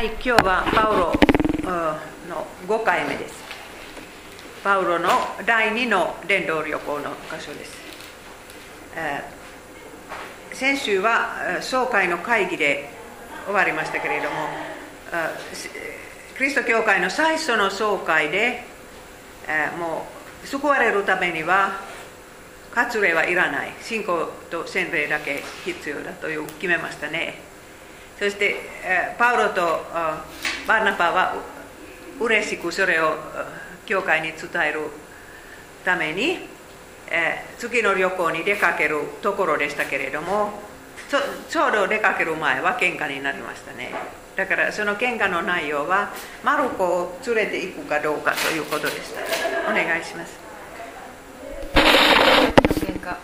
はい、今日はパウロの5回目です。パウロの第2の伝道旅行の箇所です。先週は総会の会議で終わりましたけれども、キリスト教会の最初の総会で、もう救われるためには、割礼はいらない、信仰と洗礼だけ必要だという決めましたね。そしてパウロとバーナパは嬉しくそれを教会に伝えるために次の旅行に出かけるところでしたけれどもちょうど出かける前は喧嘩になりましたね。だからその喧嘩の内容はマルコを連れて行くかどうかということでした。お願いします。喧嘩。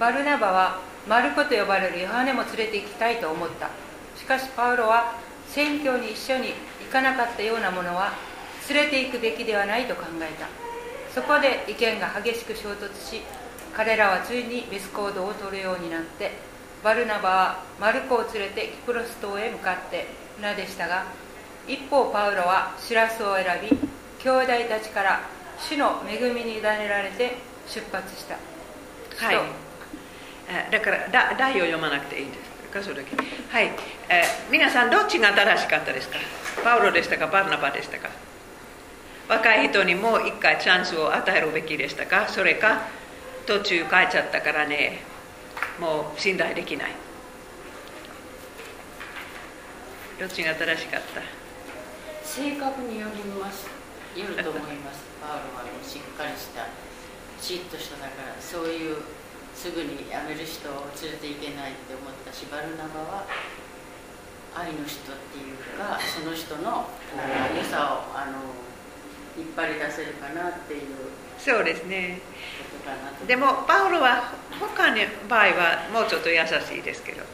バルナバはマルコと呼ばれるヨハネも連れて行きたいと思った。かしパウロは選挙に一緒に行かなかったようなものは連れて行くべきではないと考えた。そこで意見が激しく衝突し彼らはついに別行動をとるようになってバルナバはマルコを連れてキプロス島へ向かって船でしたが一方パウロはシラスを選び兄弟たちから主の恵みに委ねられて出発した。はい。だから題を読まなくていいんですかそれだけ。はい、えー、皆さんどっちが正しかったですか？パウロでしたか？バルナバでしたか？若い人にもう一回チャンスを与えるべきでしたか？それか途中帰っちゃったからね。もう信頼できない。どっちが正しかった？性格によります。よると思います。パウロはしっかりしたシッとしただからそういうすぐに辞める人を連れていけないって思ったしバルナバは愛の人っていうかその人の良さをあの引っ張り出せるかなっていうそうですね。でもパウロは他の場合はもうちょっと優しいですけど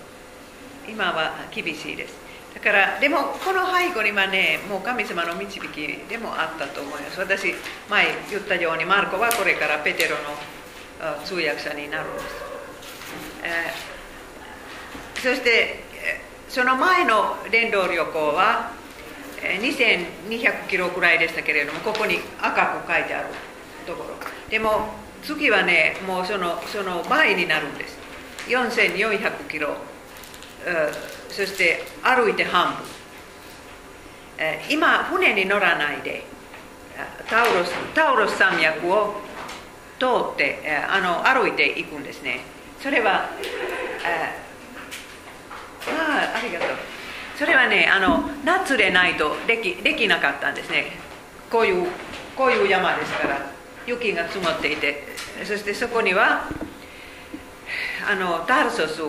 今は厳しいです。だからでもこの背後にはねもう神様の導きでもあったと思います。私前言ったようにマルコはこれからペテロの通訳者になるんです、えー、そしてその前の伝道旅行は2200キロくらいでしたけれどもここに赤く書いてあるところ。でも次はねもうそのその倍になるんです。4400キロ、そして歩いて半分、えー、今船に乗らないでタウロスタウロス山脈を通ってあの歩いていくんですね。それはああありがとう。それはねあの夏でないとできできなかったんですね。こういうこういう山ですから雪が積もっていて。そしてそこにはあのタルソス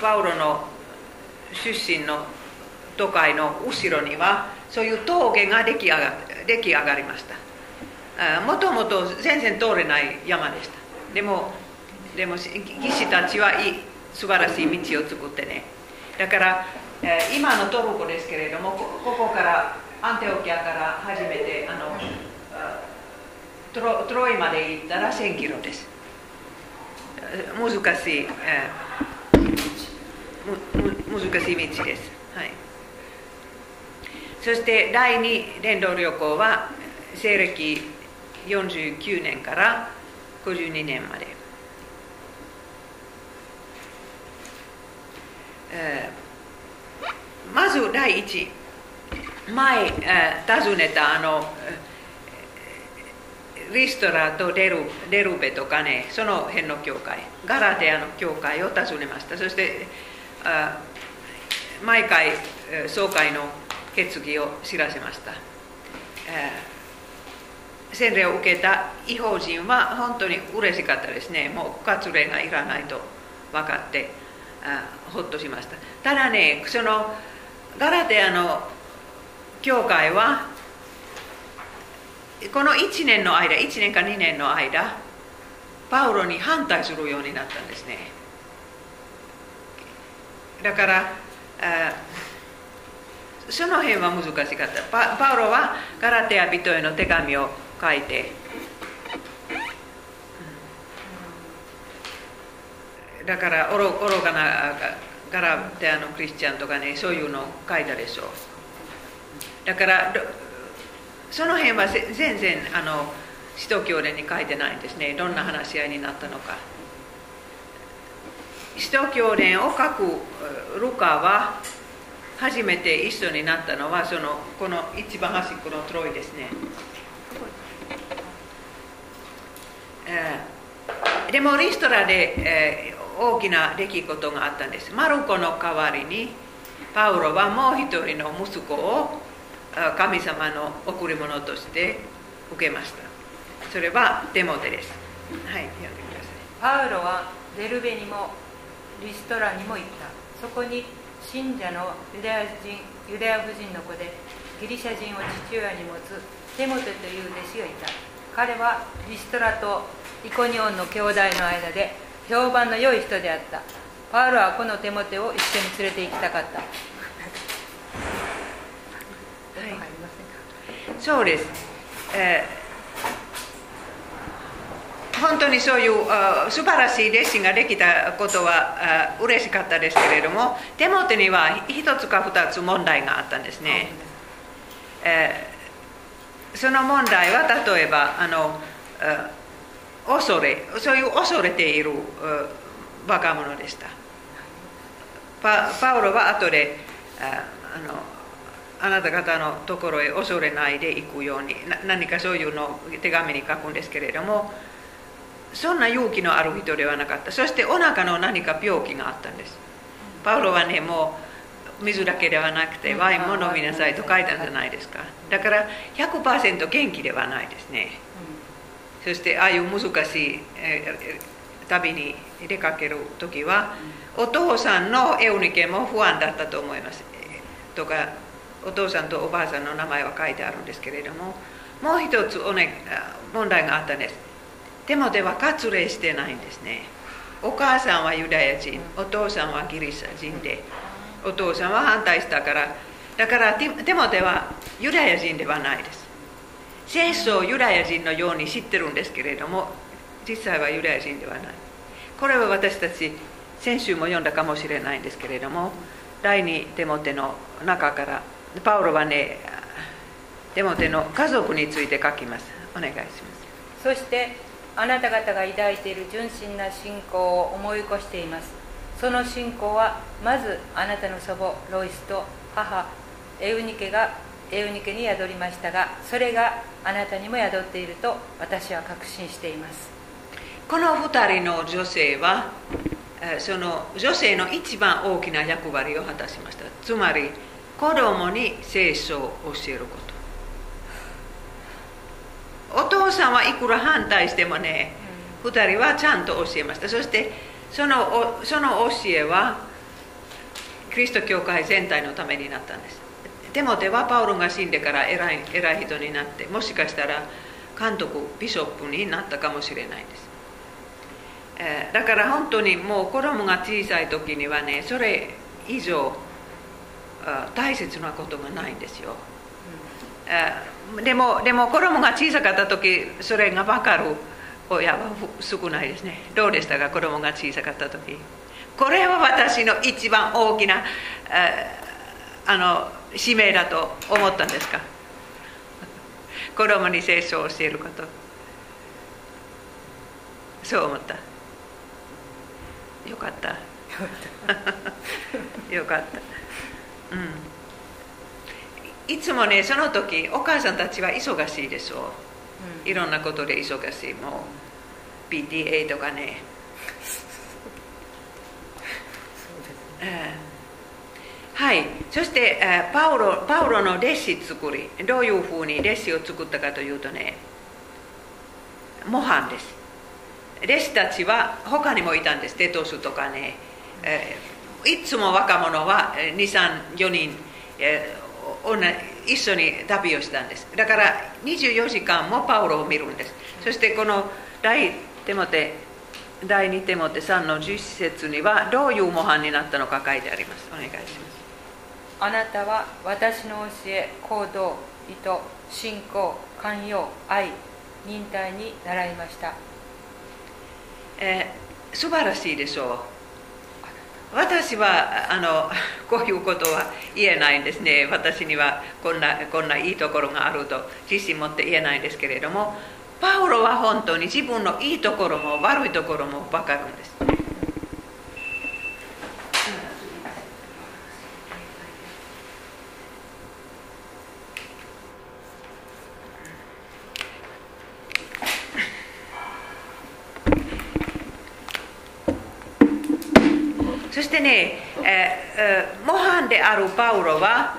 パウロの出身の都会の後ろにはそういう峠が出来上が出来上がりました。もともと全然通れない山でした。でもでも技師たちはいい素晴らしい道を作ってね。だから、えー、今のトルコですけれどもここからアンテオキアから始めてあのトロトロイまで行ったら1000キロです。難しい、えー、難しい道です、はい、そして第2伝道旅行は西暦49年から52年まで、えー、まず第一前、えー、訪ねたあのリストラとデルデルベとかねその辺の教会ガラテアの教会を訪ねました。そしてあ毎回総会の決議を知らせました、えー洗礼を受けた違法人は本当に嬉しかったですね。もう割礼がいらないと分かってあほっとしました。ただねそのガラテアの教会はこの1年の間1年か2年の間パウロに反対するようになったんですね。だからその辺は難しかった。パパウロはガラテア人への手紙を書いて、だから愚かなガラテアのクリスチャンとかねそういうのを書いたでしょう。だからその辺は全然あの使徒教連に書いてないんですね。どんな話し合いになったのか。使徒教連を書くルカは初めて一緒になったのはそのこの一番端っこのトロイですね、えー、でもリストラで、えー、大きな出来事があったんです。マルコの代わりにパウロはもう一人の息子を神様の贈り物として受けました。それはデモテです。はい読んでください。パウロはデルベにもリストラにも行った。そこに信者のユダヤ人ユダヤ婦人の子でギリシャ人を父親に持つテモテという弟子がいた。彼はリストラとイコニオンの兄弟の間で評判の良い人であった。パウロはこのテモテを一緒に連れて行きたかった。そうです、えー、本当にそういうあ素晴らしい弟子ができたことはあ嬉しかったですけれども手元には一つか二つ問題があったんですね、えー、その問題は例えばあの恐れそういう恐れている若者でした。パパウロは後でああのあなた方のところへ恐れないで行くように何かそういうのを手紙に書くんですけれどもそんな勇気のある人ではなかった。そしてお腹の何か病気があったんです。パウロはねもう水だけではなくてワインも飲みなさいと書いたんじゃないですか。だから100%元気ではないですねそしてああいう難しい、えー、旅に出かける時はお父さんのエウニケも不安だったと思います。とかお父さんとおばあさんの名前は書いてあるんですけれどももう一つお、ね、問題があったんです。でもでは割礼してないんですね。お母さんはユダヤ人お父さんはギリシャ人でお父さんは反対したからだからでもではユダヤ人ではないです聖書をユダヤ人のように知ってるんですけれども実際はユダヤ人ではないこれは私たち先週も読んだかもしれないんですけれども第二手モテの中からパウロはねデモテの家族について書きますお願いしますそしてあなた方が抱いている純真な信仰を思い起こしていますその信仰はまずあなたの祖母ロイスと母エウニケがエウニケに宿りましたがそれがあなたにも宿っていると私は確信しています。この2人の女性はその女性の一番大きな役割を果たしました。つまり子供に聖書を教えること。お父さんはいくら反対してもね、うん、2人はちゃんと教えました。そしてそのその教えはキリスト教会全体のためになったんですでもではパウロが死んでから偉い偉い人になってもしかしたら監督ビショップになったかもしれないんです、えー、だから本当にもう子供が小さい時にはねそれ以上大切なことがないんですよ、うん、でもでも子供が小さかった時それが分かる親は少ないですね。どうでしたか子供が小さかった時。これは私の一番大きなあの使命だと思ったんですか？子供に聖書を教えること。そう思った。よかった。よかった。うん、いつもねその時お母さんたちは忙しいでしょう、いろんなことで忙しいもう PTA とかね はい。そして、えパウロパウロの弟子作り。どういうふうに弟子を作ったかというとね模範です。弟子たちは他にもいたんです。テトスとかね、えいつも若者は234人、えー、一緒に旅をしたんです。だから24時間もパウロを見るんです。そしてこの第手モテ第2手モテ3の10節にはどういう模範になったのか書いてあります。お願いします。あなたは私の教え行動意図信仰寛容愛忍耐に習いました、えー、素晴らしいでしょう。私はあの こういうことは言えないんですね。私にはこんなこんないいところがあると自信持って言えないんですけれどもパウロは本当に自分のいいところも悪いところも分かるんですそしてね、えー、模範であるパウロは、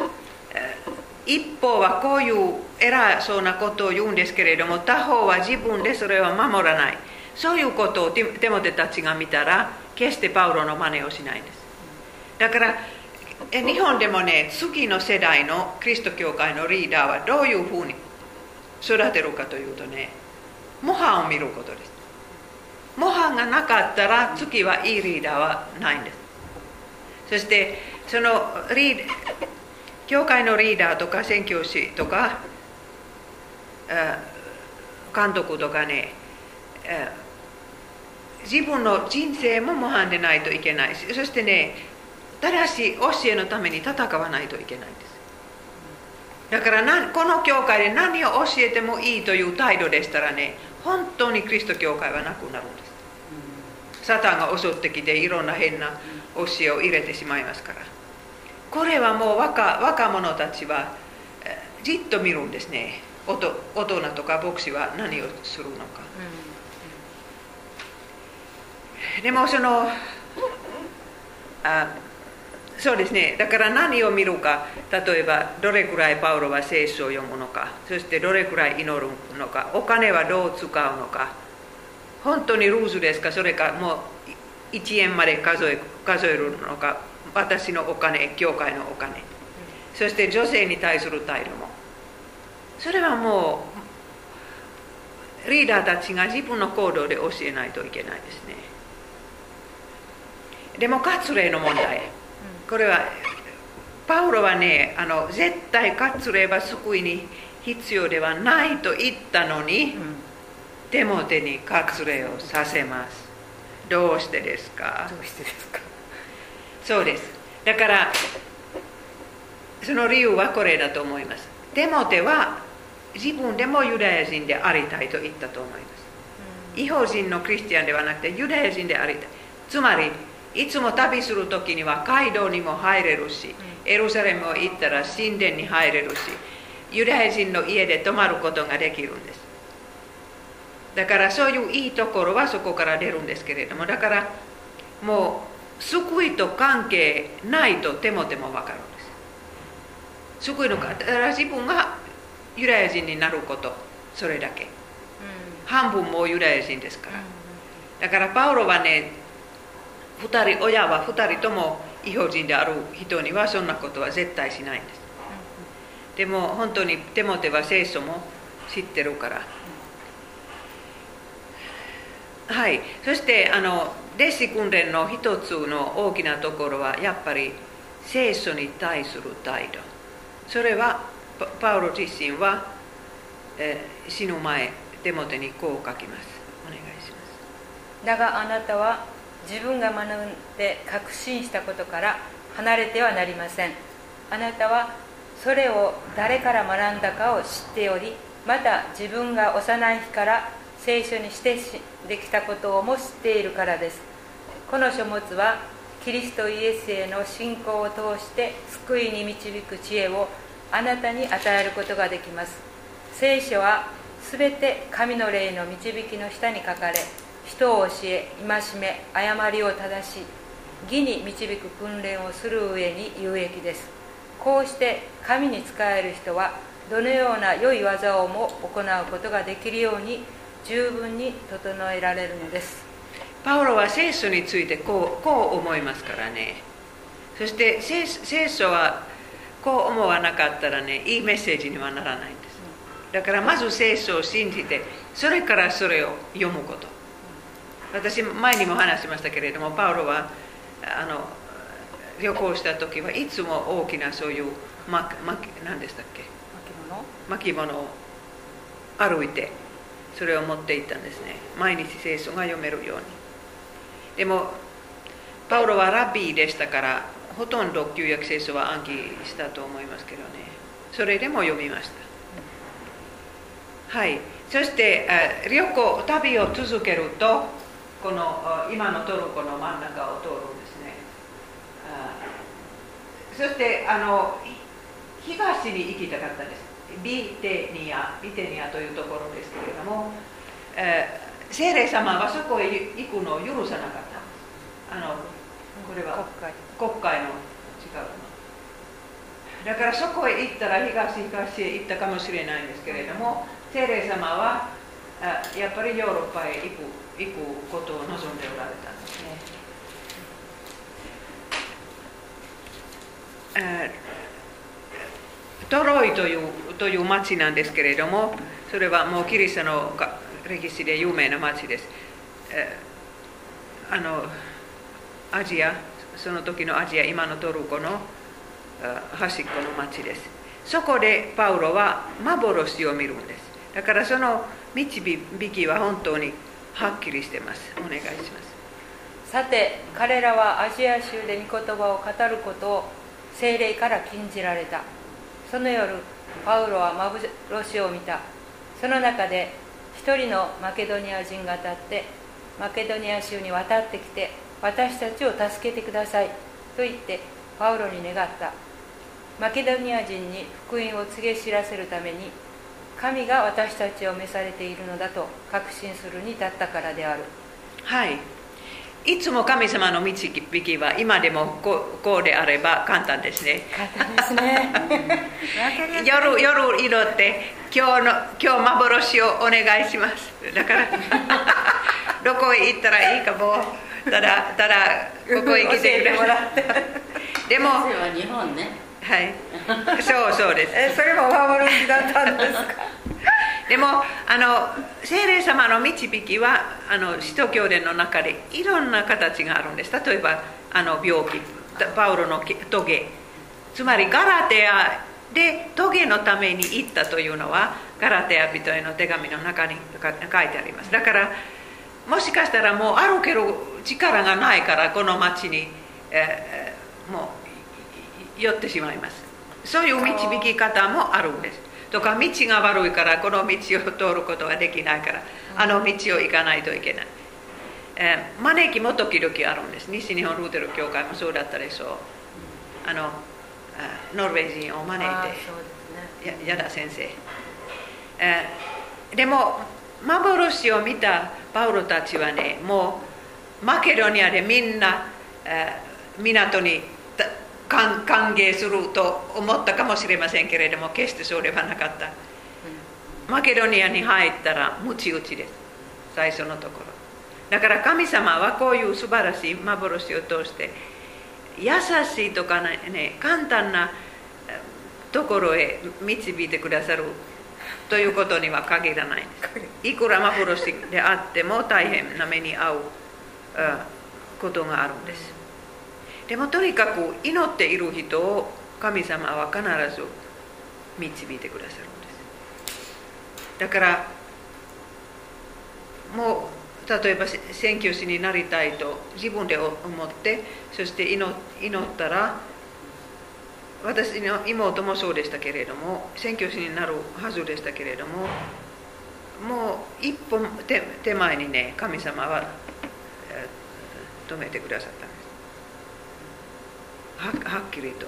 一方はこういう偉そうなことを言うんですけれども、他方は自分でそれを守らない。そういうことをテモテたちが見たら、決してパウロの真似をしないんです。だから、日本でもね、次の世代のキリスト教会のリーダーはどういうふうに育てるかというとね、模範を見ることです。模範がなかったら次はいいリーダーはないんです。そしてそのリー教会のリーダーとか宣教師とか監督とかね自分の人生も模範でないといけないしそしてね正しい教えのために戦わないといけないんです。だからこの教会で何を教えてもいいという態度でしたらね本当にキリスト教会はなくなるんです。サタンが襲ってきていろんな変な教えを入れてしまいますから。これはもう若若者たちはじっと見るんですね。大人とか牧師は何をするのか、うん、でもそのあそうですね。だから何を見るか。例えばどれくらいパウロは聖書を読むのか。そしてどれくらい祈るのか。お金はどう使うのか。本当にルーズですか？それかもう1円まで数え数えるのか私のお金教会のお金。そして女性に対する態度も。それはもうリーダーたちが自分の行動で教えないといけないですね。でも割礼の問題。これはパウロはねあの絶対割礼は救いに必要ではないと言ったのに、うん、手も手に割礼をさせますどうしてですか？どうしてですか？そうです。だからその理由はこれだと思います。デモテは自分でもユダヤ人でありたいと言ったと思います、違法人のクリスチャンではなくてユダヤ人でありたい。つまりいつも旅する時には街道にも入れるし、エルサレムを行ったら神殿に入れるしユダヤ人の家で泊まることができるんですだからそういういいところはそこから出るんですけれどもだからもう救いと関係ないとてもても分かるんです。救いのか。だから自分がユダヤ人になることそれだけ、うん、半分もユダヤ人ですから、だからパウロはね2人親は2人とも違法人である人にはそんなことは絶対しないんです、でも本当にテモテは聖書も知ってるからはい、そしてあの弟子訓練の一つの大きなところはやっぱり聖書に対する態度。それはパウロ自身は、えー、死ぬ前手元にこう書きます。お願いします。だがあなたは自分が学んで確信したことから離れてはなりません。あなたはそれを誰から学んだかを知っておりまた自分が幼い日から聖書にしてできたことをも知っているからです。この書物はキリストイエスへの信仰を通して救いに導く知恵をあなたに与えることができます。聖書は全て神の霊の導きの下に書かれ人を教え戒め誤りを正し義に導く訓練をする上に有益です。こうして神に仕える人はどのような良い技をも行うことができるように十分に整えられるのです。パウロは聖書についてこうこう思いますからね。そして聖書はこう思わなかったらねいいメッセージにはならないんです。だからまず聖書を信じてそれからそれを読むこと。私前にも話しましたけれどもパウロはあの旅行した時はいつも大きなそういう巻何でしたっけ？巻物を歩いてそれを持っていったんですね。毎日聖書が読めるように。でもパウロはラビーでしたからほとんど旧約聖書は暗記したと思いますけどね。それでも読みました。はい。そして旅行旅を続けるとこの今のトルコの真ん中を通るんですね。そしてあの東に行きたかったんです。ビテニアビテニアというところですけれども、えー、聖霊様はそこへ行くのを許さなかった。あのこれは国会。の違うのだからそこへ行ったら東東へ行ったかもしれないんですけれども聖霊様はやっぱりヨーロッパへ行く行くことを望んでおられたんですね。トロイというという町なんですけれどもそれはもうキリストの歴史で有名な町です。えあのアジアその時のアジア今のトルコの端っこの町です。そこでパウロは幻を見るんです。だからその導きは本当にはっきりしてます。お願いします。さて彼らはアジア州で御言葉を語ることを精霊から禁じられた。その夜パウロは幻を見た。その中で一人のマケドニア人が立ってマケドニア州に渡ってきて私たちを助けてくださいと言ってパウロに願った。マケドニア人に福音を告げ知らせるために神が私たちを召されているのだと確信するに至ったからである。はい。いつも神様の導きは今でもこうであれば簡単ですね。すね。夜夜祈って今日の今日幻をお願いします。だから どこへ行ったらいいかも。ただただここへ来てくれでも日本ね。はい。そうそうです。えそれも幻だったんですか？でもあの聖霊様の導きはあの使徒教伝の中でいろんな形があるんです。例えばあの病気。パウロのトゲ。つまりガラテアでトゲのために行ったというのはガラテア人への手紙の中に書いてあります。だからもしかしたらもう歩ける力がないからこの町に、えー、もう寄ってしまいます。そういう導き方もあるんです。とか道が悪いからこの道を通ることはできないからあの道を行かないといけない、えー、招きも時々あるんです西日本ルーテル教会もそうだったでしょう。あのノルウェー人を招いて、ね、やだ先生、えー、でも幻を見たパウロたちはねもうマケドニアでみんな、えー、港に歓迎すると思ったかもしれませんけれども決してそれはなかった、マケドニアに入ったらムチ打ちです。最初のところ。だから神様はこういう素晴らしい幻を通して優しいとかね簡単なところへ導いてくださる。ということには限らない。い。くら幻であっても大変な目に遭うことがあるんですでもとにかく祈っている人を神様は必ず導いてくださるんです。だからもう例えば宣教師になりたいと自分で思ってそして祈ったら私の妹もそうでしたけれども宣教師になるはずでしたけれどももう一歩手前にね神様は止めてくださったはっきりと。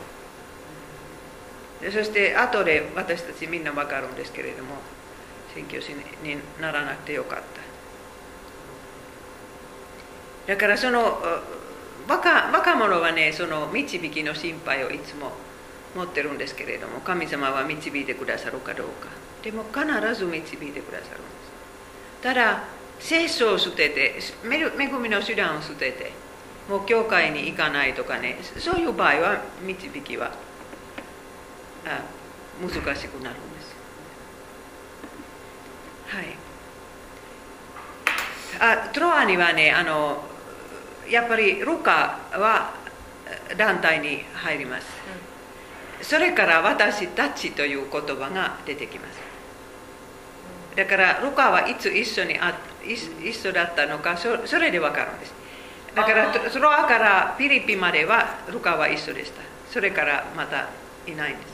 そして後で私たちみんな分かるんですけれども宣教師にならなくてよかった。だからその若若者はねその導きの心配をいつも持ってるんですけれども神様は導いてくださるかどうか。でも必ず導いてくださるんです。ただ聖書を捨てて恵みの手段を捨ててもう教会に行かないとかね。そういう場合は導きはあ難しくなるんです。はい。あトロアにはねあのやっぱりルカは団体に入ります、うん、それから私たちという言葉が出てきます。だからルカはいつ一緒にあ一緒だったのかそれで分かるんですだからトロアからフィリピンまではルカは一緒でした。それからまたいないんです、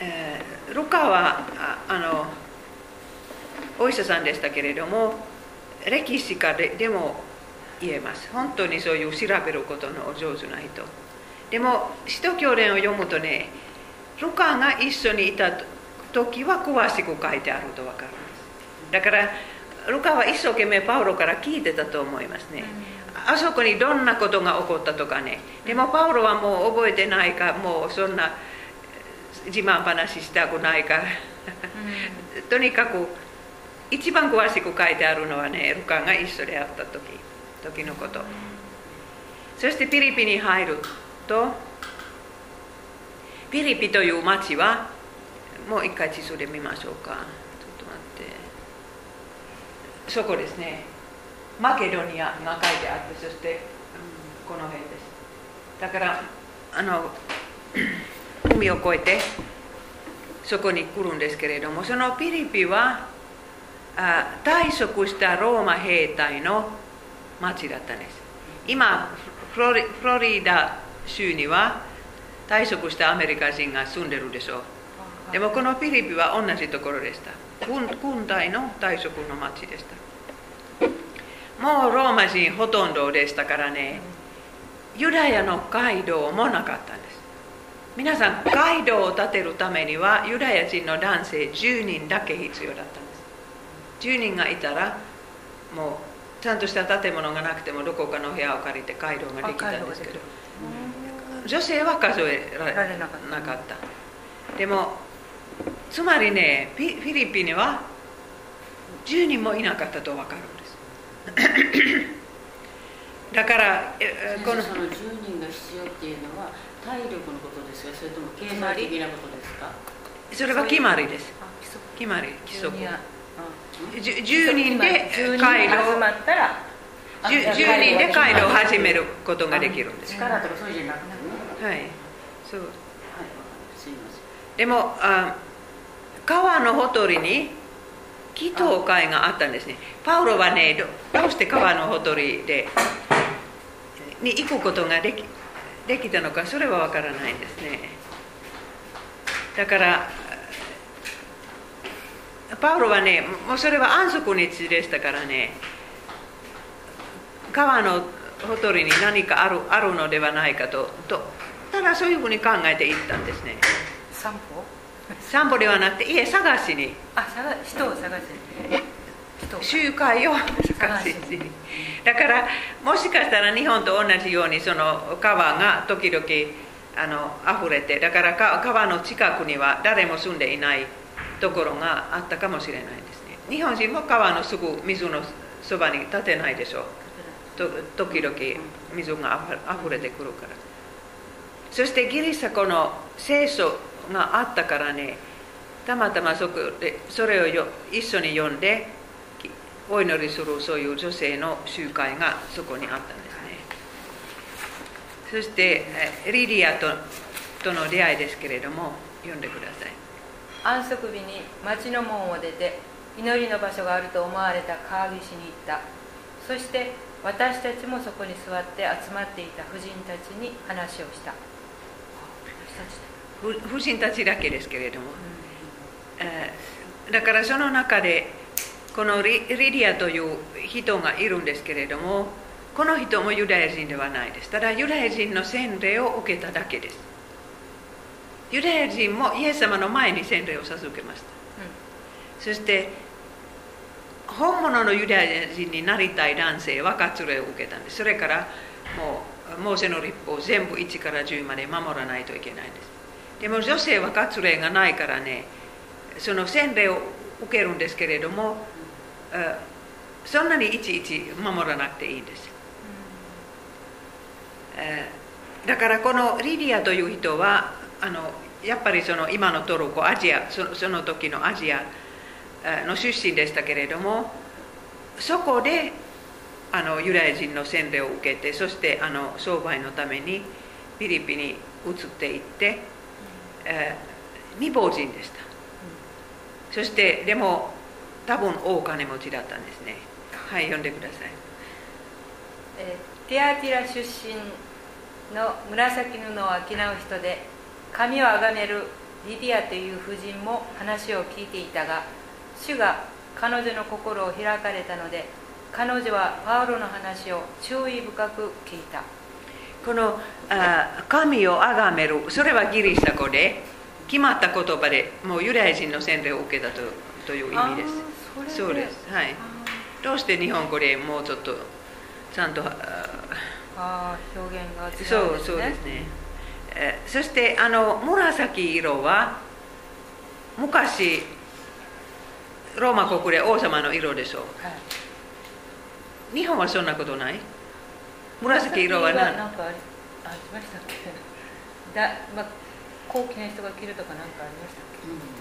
えールカはああのお医者さんでしたけれども歴史家ででも言えます。本当にそういう調べることのお上手な人。でも使徒教練を読むとねルカが一緒にいた時は詳しく書いてあると分かるんです。だからルカは一生懸命パウロから聞いてたと思いますね、あそこにどんなことが起こったとかね。でもパウロはもう覚えてないかもうそんな自慢話したくないか。ら とにかく一番詳しく書いてあるのはねルカが一緒であった時時のこと。そしてピリピに入るとピリピという町はもう一回地図で見ましょうかそこですね。マケドニアが書いてあってそしてこの辺です。だからあの 海を越えてそこに来るんですけれどもそのピリピは退職したローマ兵隊の町だったんです。今フロリフロリダ州には退職したアメリカ人が住んでるでしょう。でもこのピリピは同じところでした軍軍隊の退職の町でしたもうローマ人ほとんどでしたからねユダヤの街道もなかったんです皆さん街道を建てるためにはユダヤ人の男性10人だけ必要だったんです10人がいたらもうちゃんとした建物がなくてもどこかの部屋を借りて街道ができたんですけど女性は数えられなかったでもつまりねフィリピンには10人もいなかったと分かるんです。だからこのその10人が必要っていうのは体力のことですか？それとも経済的なことですか？それは決まりです。決まり規則。10人で回路集まったら10人で回路を始めることができるんです。力とかそうじゃなくてね。はい。そう、はい、すいません。でもあ川のほとりに祈祷会があったんですね。パウロはねどうして川のほとりでに行くことができできたのかそれはわからないんですね。だからパウロはねもうそれは安息日でしたからね川のほとりに何かあるあるのではないかととただそういうふうに考えていったんですね。散歩？散歩ではなくて家探しに。あ探人を探しに。集会を探しに。だからもしかしたら日本と同じようにその川が時々あの溢れてだから川の近くには誰も住んでいないところがあったかもしれないですね。日本人も川のすぐ水のそばに立てないでしょう。と時々水があふれてくるから。そしてギリシャ語の聖書があったからねたまたまそこでそれをよ一緒に読んでお祈りするそういう女性の集会がそこにあったんですね。そしてリディアととの出会いですけれども読んでください。安息日に町の門を出て祈りの場所があると思われた川岸に行った。そして私たちもそこに座って集まっていた婦人たちに話をした。私たち婦人たちだけですけれども、うん、だからその中でこのリリディアという人がいるんですけれどもこの人もユダヤ人ではないです。ただユダヤ人の洗礼を受けただけです。ユダヤ人もイエス様の前に洗礼を授けました、うん、そして本物のユダヤ人になりたい男性は割礼を受けたんです。それからもうモーセの立法を全部1から10まで守らないといけないんですでも女性は割礼がないからねその洗礼を受けるんですけれどもそんなにいちいち守らなくていいんです、うん、だからこのリディアという人はあのやっぱりその今のトルコアジアそその時のアジアの出身でしたけれどもそこであのユダヤ人の洗礼を受けてそしてあの商売のためにフィリピンに移っていってえー、未亡人でした、そしてでも多分大金持ちだったんですね。はい読んでください。えーテアティラ出身の紫布を商う人で神を崇めるリディアという婦人も話を聞いていたが主が彼女の心を開かれたので彼女はパウロの話を注意深く聞いた。このあ神を崇める。それはギリシャ語で決まった言葉でもうユダヤ人の洗礼を受けたとという意味です。そそうれで。です。はい。あどうして日本語でもうちょっとちゃんとあ表現が違うんですね。そうそうですね、えーそしてあの紫色は昔ローマ国で王様の色でしょう。はい。日本はそんなことない？紫色は紫何なんかありありましたっけ？だ、まあ、高貴な人が着るとかなんかありましたっ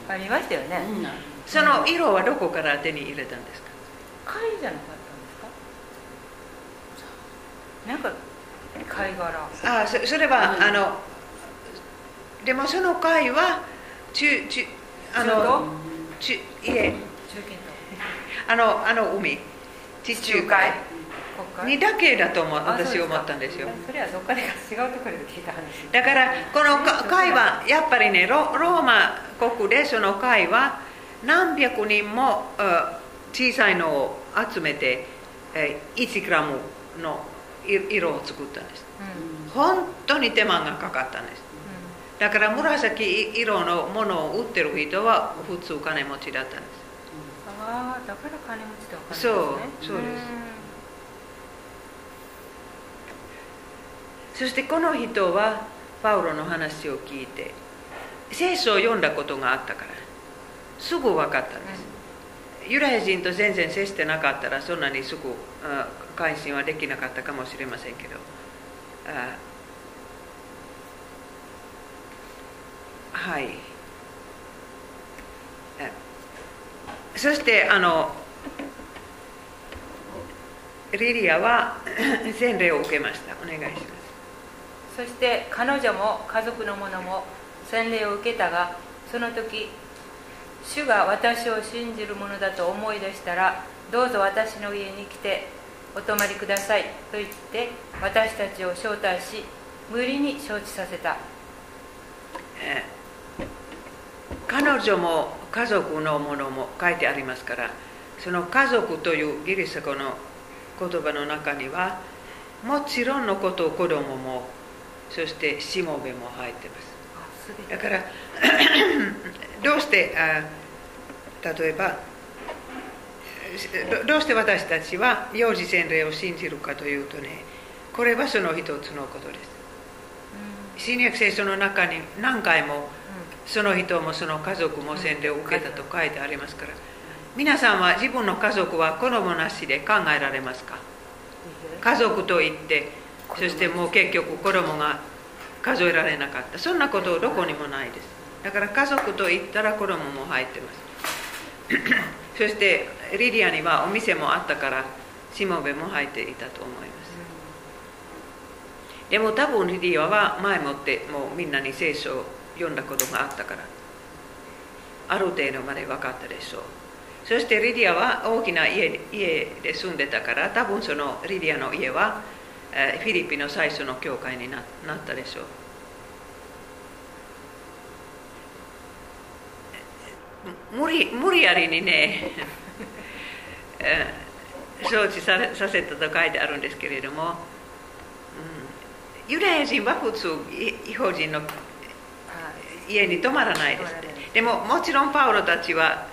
け？ありましたよね、うん。その色はどこから手に入れたんですか？貝じゃなかったんですか？なんか貝殻。あそそれは、うん。あのでもその貝は中中あの中中いえ。あのあの海。地東中海国にだけだと思私思ったんですよ。それはどっかで違うところで聞いた話。だからこのか貝はやっぱりねロローマ国でその貝は何百人もあ小さいのを集めてえー1グラムのい色を作ったんです。うん。本当に手間がかかったんです。うだから紫色のものを売ってる人は普通金持ちだったんです。んああだから金持ちってわかるんですね。そうそうですそしてこの人はパウロの話を聞いて聖書を読んだことがあったからすぐ分かったんです、ユダヤ人と全然接してなかったらそんなにすぐあ改心はできなかったかもしれませんけどあはい。あそしてあのリリアは 洗礼を受けました。お願いしますそして彼女も家族の者も洗礼を受けたがその時主が私を信じるものだと思い出したらどうぞ私の家に来てお泊まりくださいと言って私たちを招待し無理に承知させた。えー彼女も家族のものも書いてありますからその家族というギリシャ語の言葉の中にはもちろんのことを子供もそしてしもべも入ってます。だから どうしてあ例えばどどうして私たちは幼児洗礼を信じるかというとねこれはその一つのことです。新約聖書の中に何回もその人もその家族も洗礼を受けたと書いてありますから皆さんは自分の家族は子供なしで考えられますか？家族と言ってそしてもう結局子供が数えられなかった。そんなことどこにもないです。だから家族と言ったら子供も入ってます。そしてリディアにはお店もあったからしもべも入っていたと思います。でも多分リディアは前もってもうみんなに聖書を読んだことがあったからある程度まで分かったでしょう。そしてリディアは大きな家家で住んでたから多分そのリディアの家はえーフィリピンの最初の教会にななったでしょう。無理無理やりにね えー承知されさせたと書いてあるんですけれども、うん、ユダヤ人は普通い違法人の家に泊まらないですねでももちろんパウロたちは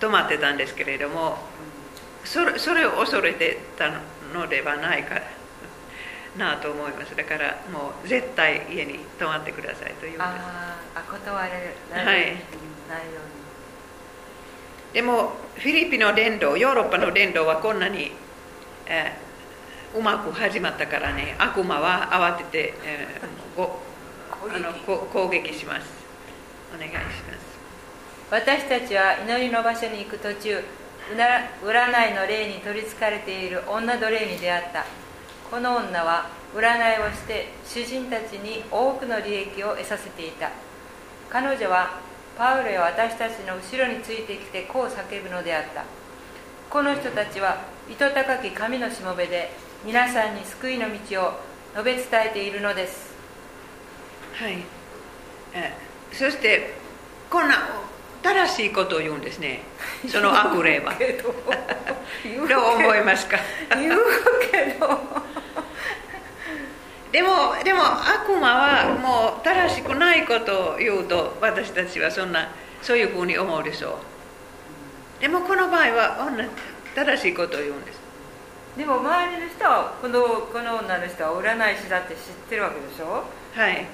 泊まってたんですけれどもそれそれを恐れてたのではないかなと思います。だからもう絶対家に泊まってくださいというあーあ断られるはい。ないように。でもフィリピンの伝道ヨーロッパの伝道はこんなに、えーうまく始まったからね悪魔は慌てて、えーごあのこ攻撃します。お願いします。私たちは祈りの場所に行く途中占いの霊に取りつかれている女奴隷に出会ったこの女は占いをして主人たちに多くの利益を得させていた。彼女はパウロや私たちの後ろについてきてこう叫ぶのであった。この人たちは糸高き神のしもべで皆さんに救いの道を述べ伝えているのです。はい。えそしてこんな正しいことを言うんですね。その悪霊は。どう思いますか？言うけどでもでも悪魔はもう正しくないことを言うと私たちはそんなそういうふうに思うでしょう。でもこの場合は女正しいことを言うんです。でも周りの人はこのこの女の人は占い師だって知ってるわけでしょ？はい。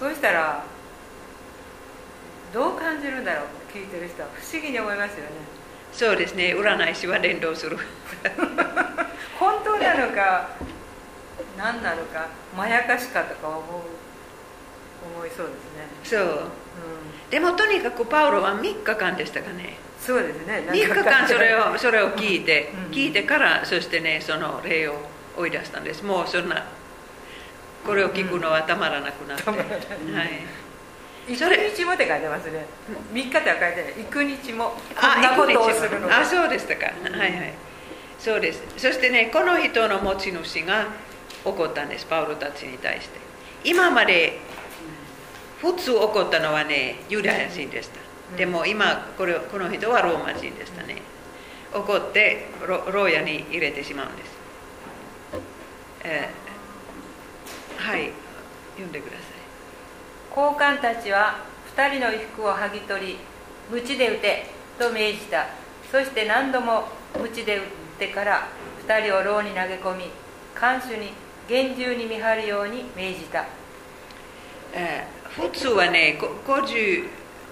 そうしたらどう感じるんだろう？聞いてる人は不思議に思いますよね。そうですね。占い師は連動する。本当なのか何なのかまやかしかとか思う思いそうですね、そう。うん、でもとにかくパウロは3日間でしたかね。そうですね。3日間それををそれを聞いて、うん。聞いてからそしてねその霊を追い出したんです。もうそんなこれを聞くのはたまらなくなって、たまらない。はい。幾日もって書いてますね。3日とは書いてない。幾日も。こあんなことをするのあそうでしたか、はいはい。そうです。そしてねこの人の持ち主が怒ったんですパウロたちに対して。今まで普通怒ったのはねユダヤ人でした、うん。でも今これこの人はローマ人でしたね。怒ってろ牢屋に入れてしまうんです、えーはい。読んでください。高官たちは2人の衣服を剥ぎ取り鞭で打てと命じた。そして何度も鞭で打ってから2人を牢に投げ込み看守に厳重に見張るように命じた。えー普通はねこ 50,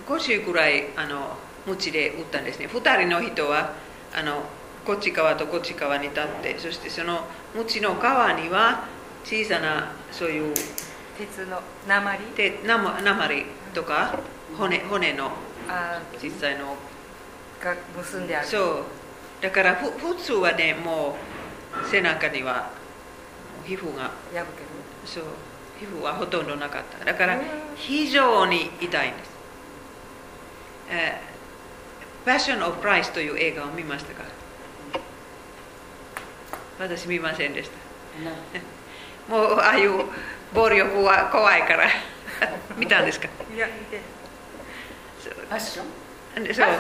50ぐらいあの鞭で打ったんですね。2人の人はあのこっち側とこっち側に立ってそしてその鞭の側には小さなそういう鉄の鉛？鉛とか骨骨のあ実際の。が結んである。そう。だからふ普通はねもう背中には皮膚が。破ける。そう。皮膚はほとんどなかった。だからうん非常に痛いんです、えー、Passion of Christ という映画を見ましたか？私見ませんでした。な。もうああいう暴力は怖いから。見たんですか？いや見てそう。ファッションでそうパ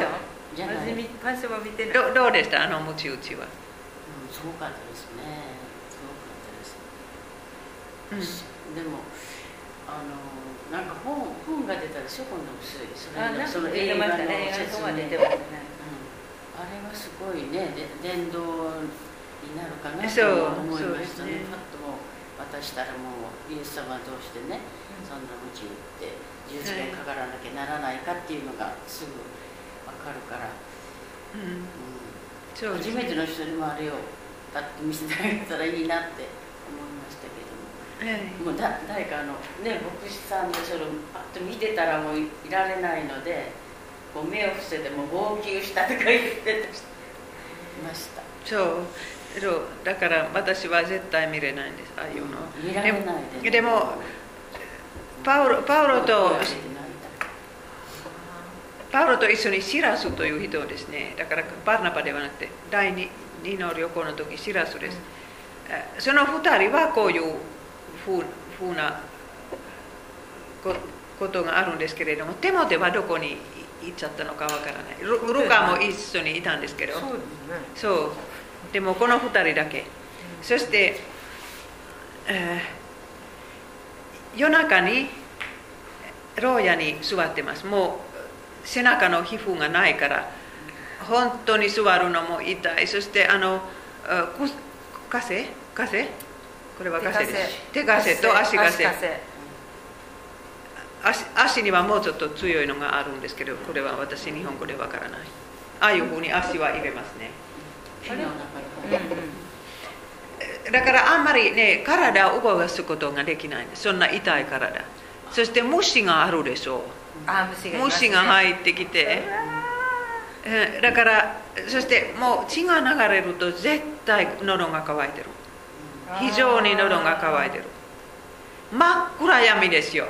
ッションは見てない。どどうでした？あのムチ打ちは、うん、すごかったですねうん、でもあのなんか本本が出たでしょ今度それそあなんかれのその映画の説明ね。うん、あれはすごいねで伝道になるかなそうと思いましたね。ね。パッと渡したらもうイエス様どうしてね、そんな鞭打って十字架にかからなきゃならないかっていうのがすぐ分かるから、うん、うん。そうです初めての人にもあれをだって見せてあげたらいいなっても。うだ誰かあの、ね、牧師さんでそれをパッと見てたらもういいられないのでこう目を伏せてもう号泣したとか言ってました。そう。だから私は絶対見れないんですああいうの。見られないで、でもパウロパウロとパウロと一緒にシラスという人ですね。だからバーナバではなくて第二二の旅行の時シラスです、えその二人はこういうふうなこことがあるんですけれどもテモテはどこに行っちゃったのかわからないルルカも一緒にいたんですけどそうでもこの2人だけそして、えー夜中に牢屋に座ってますもう背中の皮膚がないから本当に座るのも痛いそしてあのあく枷枷これは枷です。手枷と足枷足枷足足にはもうちょっと強いのがあるんですけどこれは私日本語でわからない。ああいうふうに足は入れますね。た火の中に入ってだからあんまりね体を動かすことができない。そんな痛い体。そして虫があるでしょあ虫が虫が入ってきて。えだからそしてもう血が流れると絶対喉が渇いてる非常に喉が渇いてる。真っ暗闇ですよ。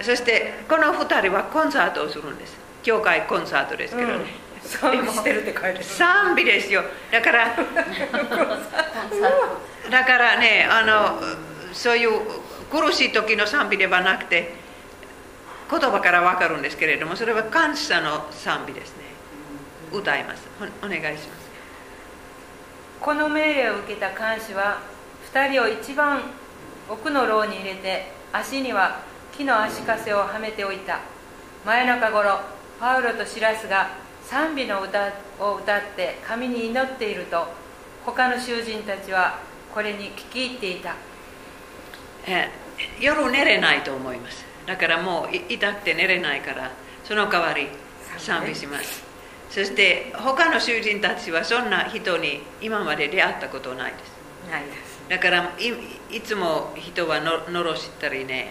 そしてこの2人はコンサートをするんです。教会コンサートですけどね、賛美してるって書いてある。賛美ですよ。だからだからねあのそういう苦しい時の賛美ではなくて言葉から分かるんですけれどもそれは感謝の賛美ですね。歌います。おお願いしますこの命令を受けた監視は2人を一番奥の牢に入れて足には木の足かせをはめておいた。真夜中頃パウロとシラスが賛美の歌を歌って神に祈っていると他の囚人たちはこれに聞き入っていた。え夜寝れないと思います。だからもう痛くて寝れないからその代わり賛美します。そして他の囚人たちはそんな人に今まで出会ったことないです。ないです、だからいいつも人はの罵ったりね、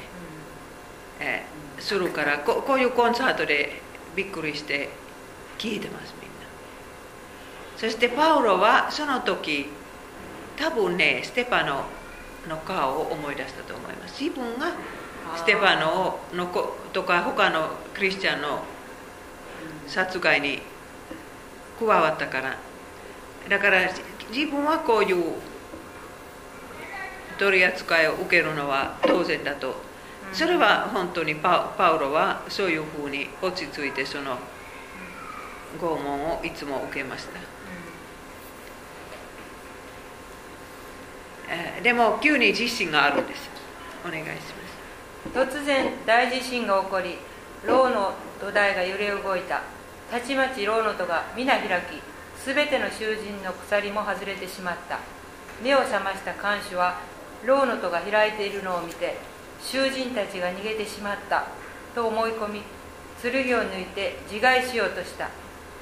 えーするからここういうコンサートでびっくりして聞いてますみんな。そしてパウロはその時多分ねステパノの顔を思い出したと思います。自分がステパノのことか他のクリスチャンの殺害に加わったからだから自分はこういう取り扱いを受けるのは当然だとそれは本当にパパウロはそういうふうに落ち着いてその拷問をいつも受けました、えーでも急に地震があるんですお願いします突然大地震が起こり牢の土台が揺れ動いたたちまち牢の戸が皆開きすべての囚人の鎖も外れてしまった。目を覚ました看守は牢の戸が開いているのを見て囚人たちが逃げてしまったと思い込み剣を抜いて自害しようとした。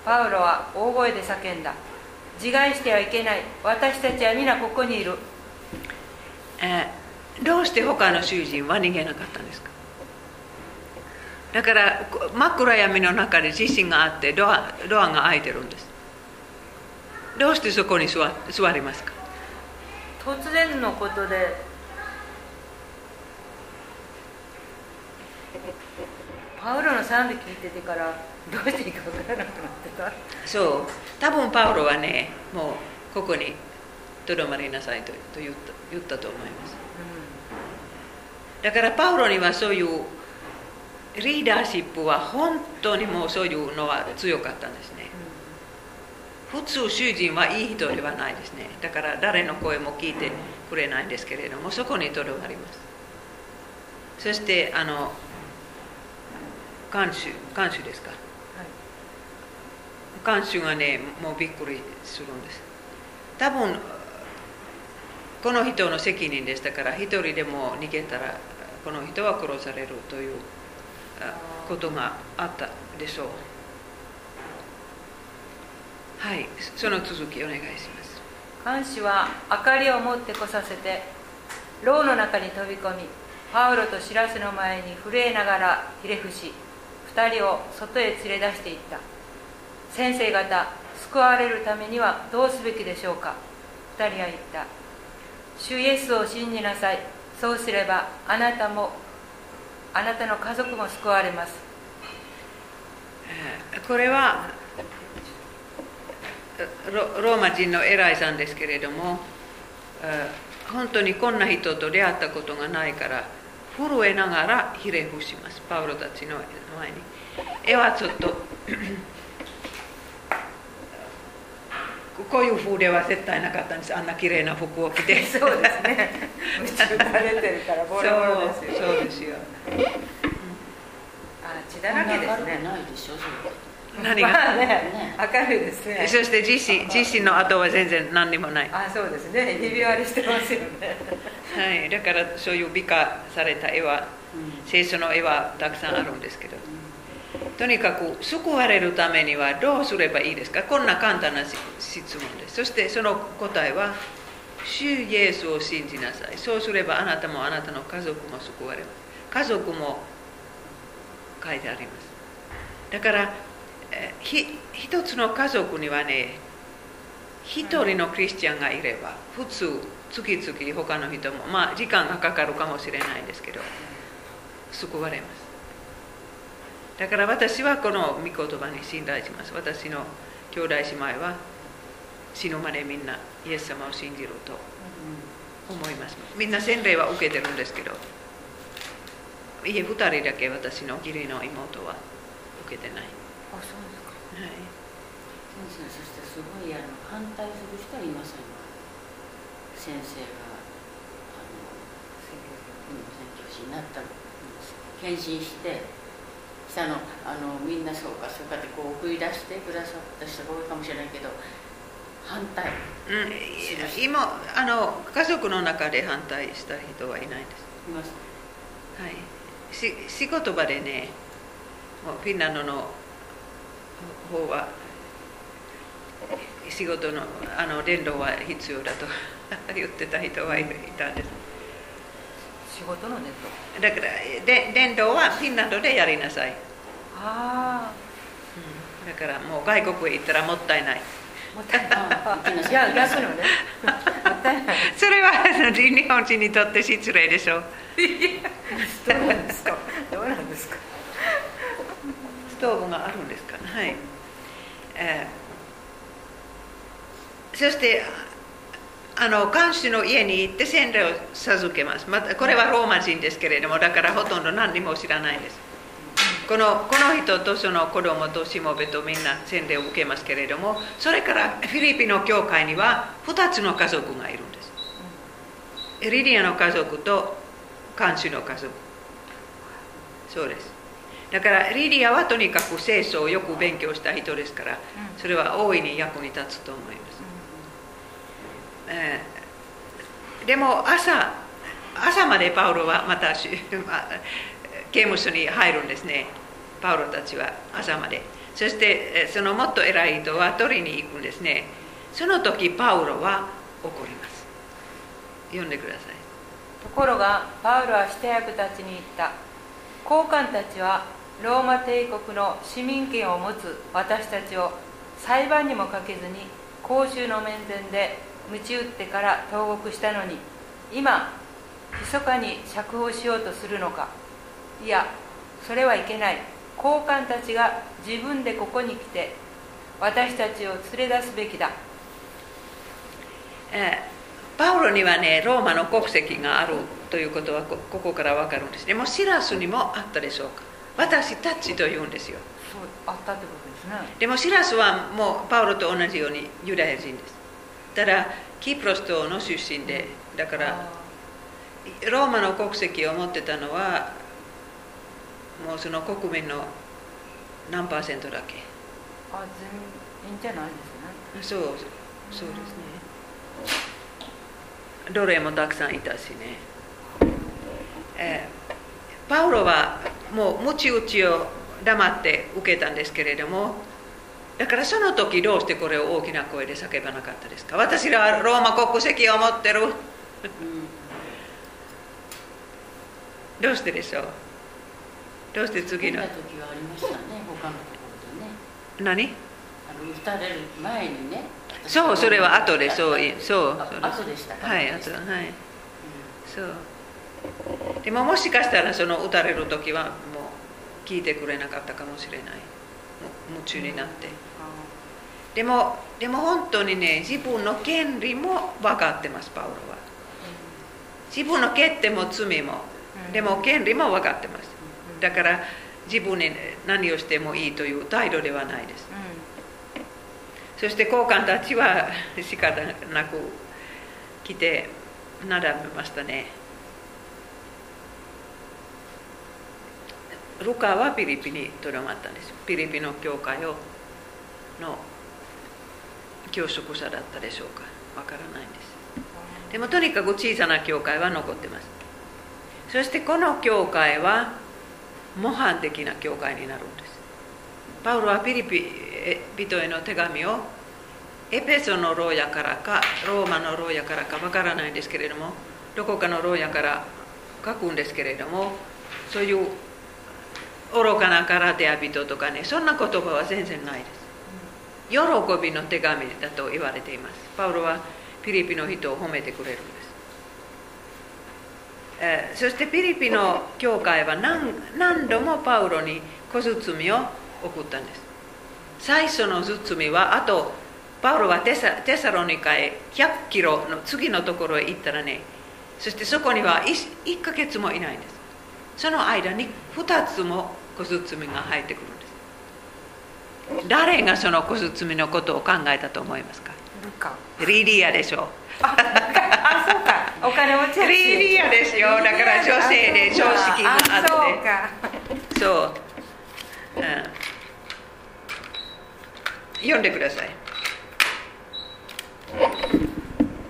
パウロは大声で叫んだ。自害してはいけない。私たちは皆ここにいる。えーどうして他の囚人は逃げなかったんですか？だからこ真っ暗闇の中で地震があってドアドアが開いてるんです。どうしてそこに座座りますか？突然のことで。パウロの賛美聞いててからどうしていいか分からなくなってた？そう。多分パウロはねもうここにとどまりなさいとと言った言ったと思います。だからパウロにはそういうリーダーシップは本当にもうそういうのは強かったんですね。普通囚人はいい人ではないですね。だから誰の声も聞いてくれないんですけれどもそこにとどまります。そしてあの監守監守ですか。監守がねもうびっくりするんです。多分この人の責任でしたから一人でも逃げたらこの人は殺されるというあことがあったでしょう。はいその続きお願いします。監視は明かりを持ってこさせて牢の中に飛び込みパウロとシラスの前に震えながらひれ伏し二人を外へ連れ出していった。先生方救われるためにはどうすべきでしょうか。二人は言った。主イエスを信じなさい。そうすればあなたもあなたの家族も救われます。えこれはローマ人の偉いさんですけれども本当にこんな人と出会ったことがないから震えながらひれ伏します。パウロたちの前に。絵はちょっとこういう風では絶対なかったんです。あんな綺麗な服を着て。そうですね。宇宙垂れてるからボロボロですよ。そうですよ。あ血だらけですね。ないでしょ何が、まあね明るいですね。そして自身自身の後は全然何にもない。あそうですね。ひび割れしてますよね。はい、だからそういう美化された絵は聖書の絵はたくさんあるんですけどとにかく救われるためにはどうすればいいですか？こんな簡単な質問です。そしてその答えは主イエスを信じなさい。そうすればあなたもあなたの家族も救われます。家族も書いてあります。だからひ一つの家族にはね一人のクリスチャンがいれば普通月々他の人もまあ時間がかかるかもしれないんですけど救われます。だから私はこの御言葉に信頼します。私の兄弟姉妹は死ぬまでみんなイエス様を信じると思います。みんな洗礼は受けてるんですけど家2人だけ私の義理の妹は受けてない、あそうですか。はい、先生そしてすごいあの反対する人はいませんか？先生があの師になった献身してしたのあのみんなそうかそうかってこう送り出してくださった人が多いかもしれないけど反対うん、今あの家族の中で反対した人はいないです。います。はい、し仕事場でね、もうフィンランドの方は、仕事のあの伝道は必要だと 言ってた人はいたんです。仕事のネット。だからで伝道はフィンランドでやりなさい、あだからもう外国へ行ったらもったいない。あもったいなさい。な いいや逆のね。もったいない。それは日本人にとって失礼でしょ。うどうなんですか？どうなんですか？ストーブがあるんですか？ねはい、えーそしてあの看守の家に行って洗礼を授けます。またこれはローマ人ですけれどもだからほとんど何にも知らないです。このこの人とその子供としもべとみんな洗礼を受けますけれどもそれからフィリピンの教会には2つの家族がいるんです。リディアの家族と看守の家族。そうです。だからリディアはとにかく聖書をよく勉強した人ですからそれは大いに役に立つと思います、えでも朝朝までパウロはまた刑務所に入るんですね。パウロたちは朝まで。そしてそのもっと偉い人は取りに行くんですね。その時パウロは怒ります。読んでください。ところがパウロは下役たちに言った。高官たちはローマ帝国の市民権を持つ私たちを裁判にもかけずに公衆の面前で鞭打ってから投獄したのに今密かに釈放しようとするのか。いやそれはいけない。高官たちが自分でここに来て私たちを連れ出すべきだ。えーパウロにはねローマの国籍があるということはこここから分かるんですね。もうシラスにもあったでしょうか。私たちと言うんですよ。そうあったってことですね。でもシラスはもうパウロと同じようにユダヤ人ですただキプロス島の出身でだからローマの国籍を持ってたのはもうその国民の何パーセントだけ。あ全員じゃないですね。そうそうですね。奴隷もたくさんいたしね、えーパウロはもうムチ打ちを黙って受けたんですけれどもだからその時どうしてこれを大きな声で叫ばなかったですか？私らはローマ国籍を持ってる。うんどうしてでしょう？どうして次の？見た時はありましたね他のところでね。何？あの撃たれる前にね。そうそれは後でそういそう後でしたかはい後はい。そう。でももしかしたらその打たれる時はもう聞いてくれなかったかもしれない。も夢中になってでもでも本当にね自分の権利も分かってますパウロは。自分の欠点も罪も。でも権利も分かってます。だから自分に何をしてもいいという態度ではないです。そして交換たちは 仕方なく来てなだめましたね。ルカはピリピにとどまったんです。ピリピの教会をの教職者だったでしょうか？わからないんです。でもとにかく小さな教会は残ってます。そしてこの教会は模範的な教会になるんです。パウロはピリピ人への手紙をエペソの牢屋からかローマの牢屋からかわからないんですけれどもどこかの牢屋から書くんですけれどもそういう愚かな空手や人とかねそんな言葉は全然ないです。喜びの手紙だと言われています。パウロはピリピの人を褒めてくれるんです。えそしてピリピの教会は何度もパウロに小包を送ったんです。最初の包みはあとパウロはテサテサロニカへ100キロの次のところへ行ったらねそしてそこには 1, 1ヶ月もいないんです。その間に2つも小包が入ってくるんです。誰がその小包みのことを考えたと思いますか？リリアでしょう。ああそうか。お金持ちリリアですよ。だから女性で常識があって。あそうか。そう、うん、読んでください。フ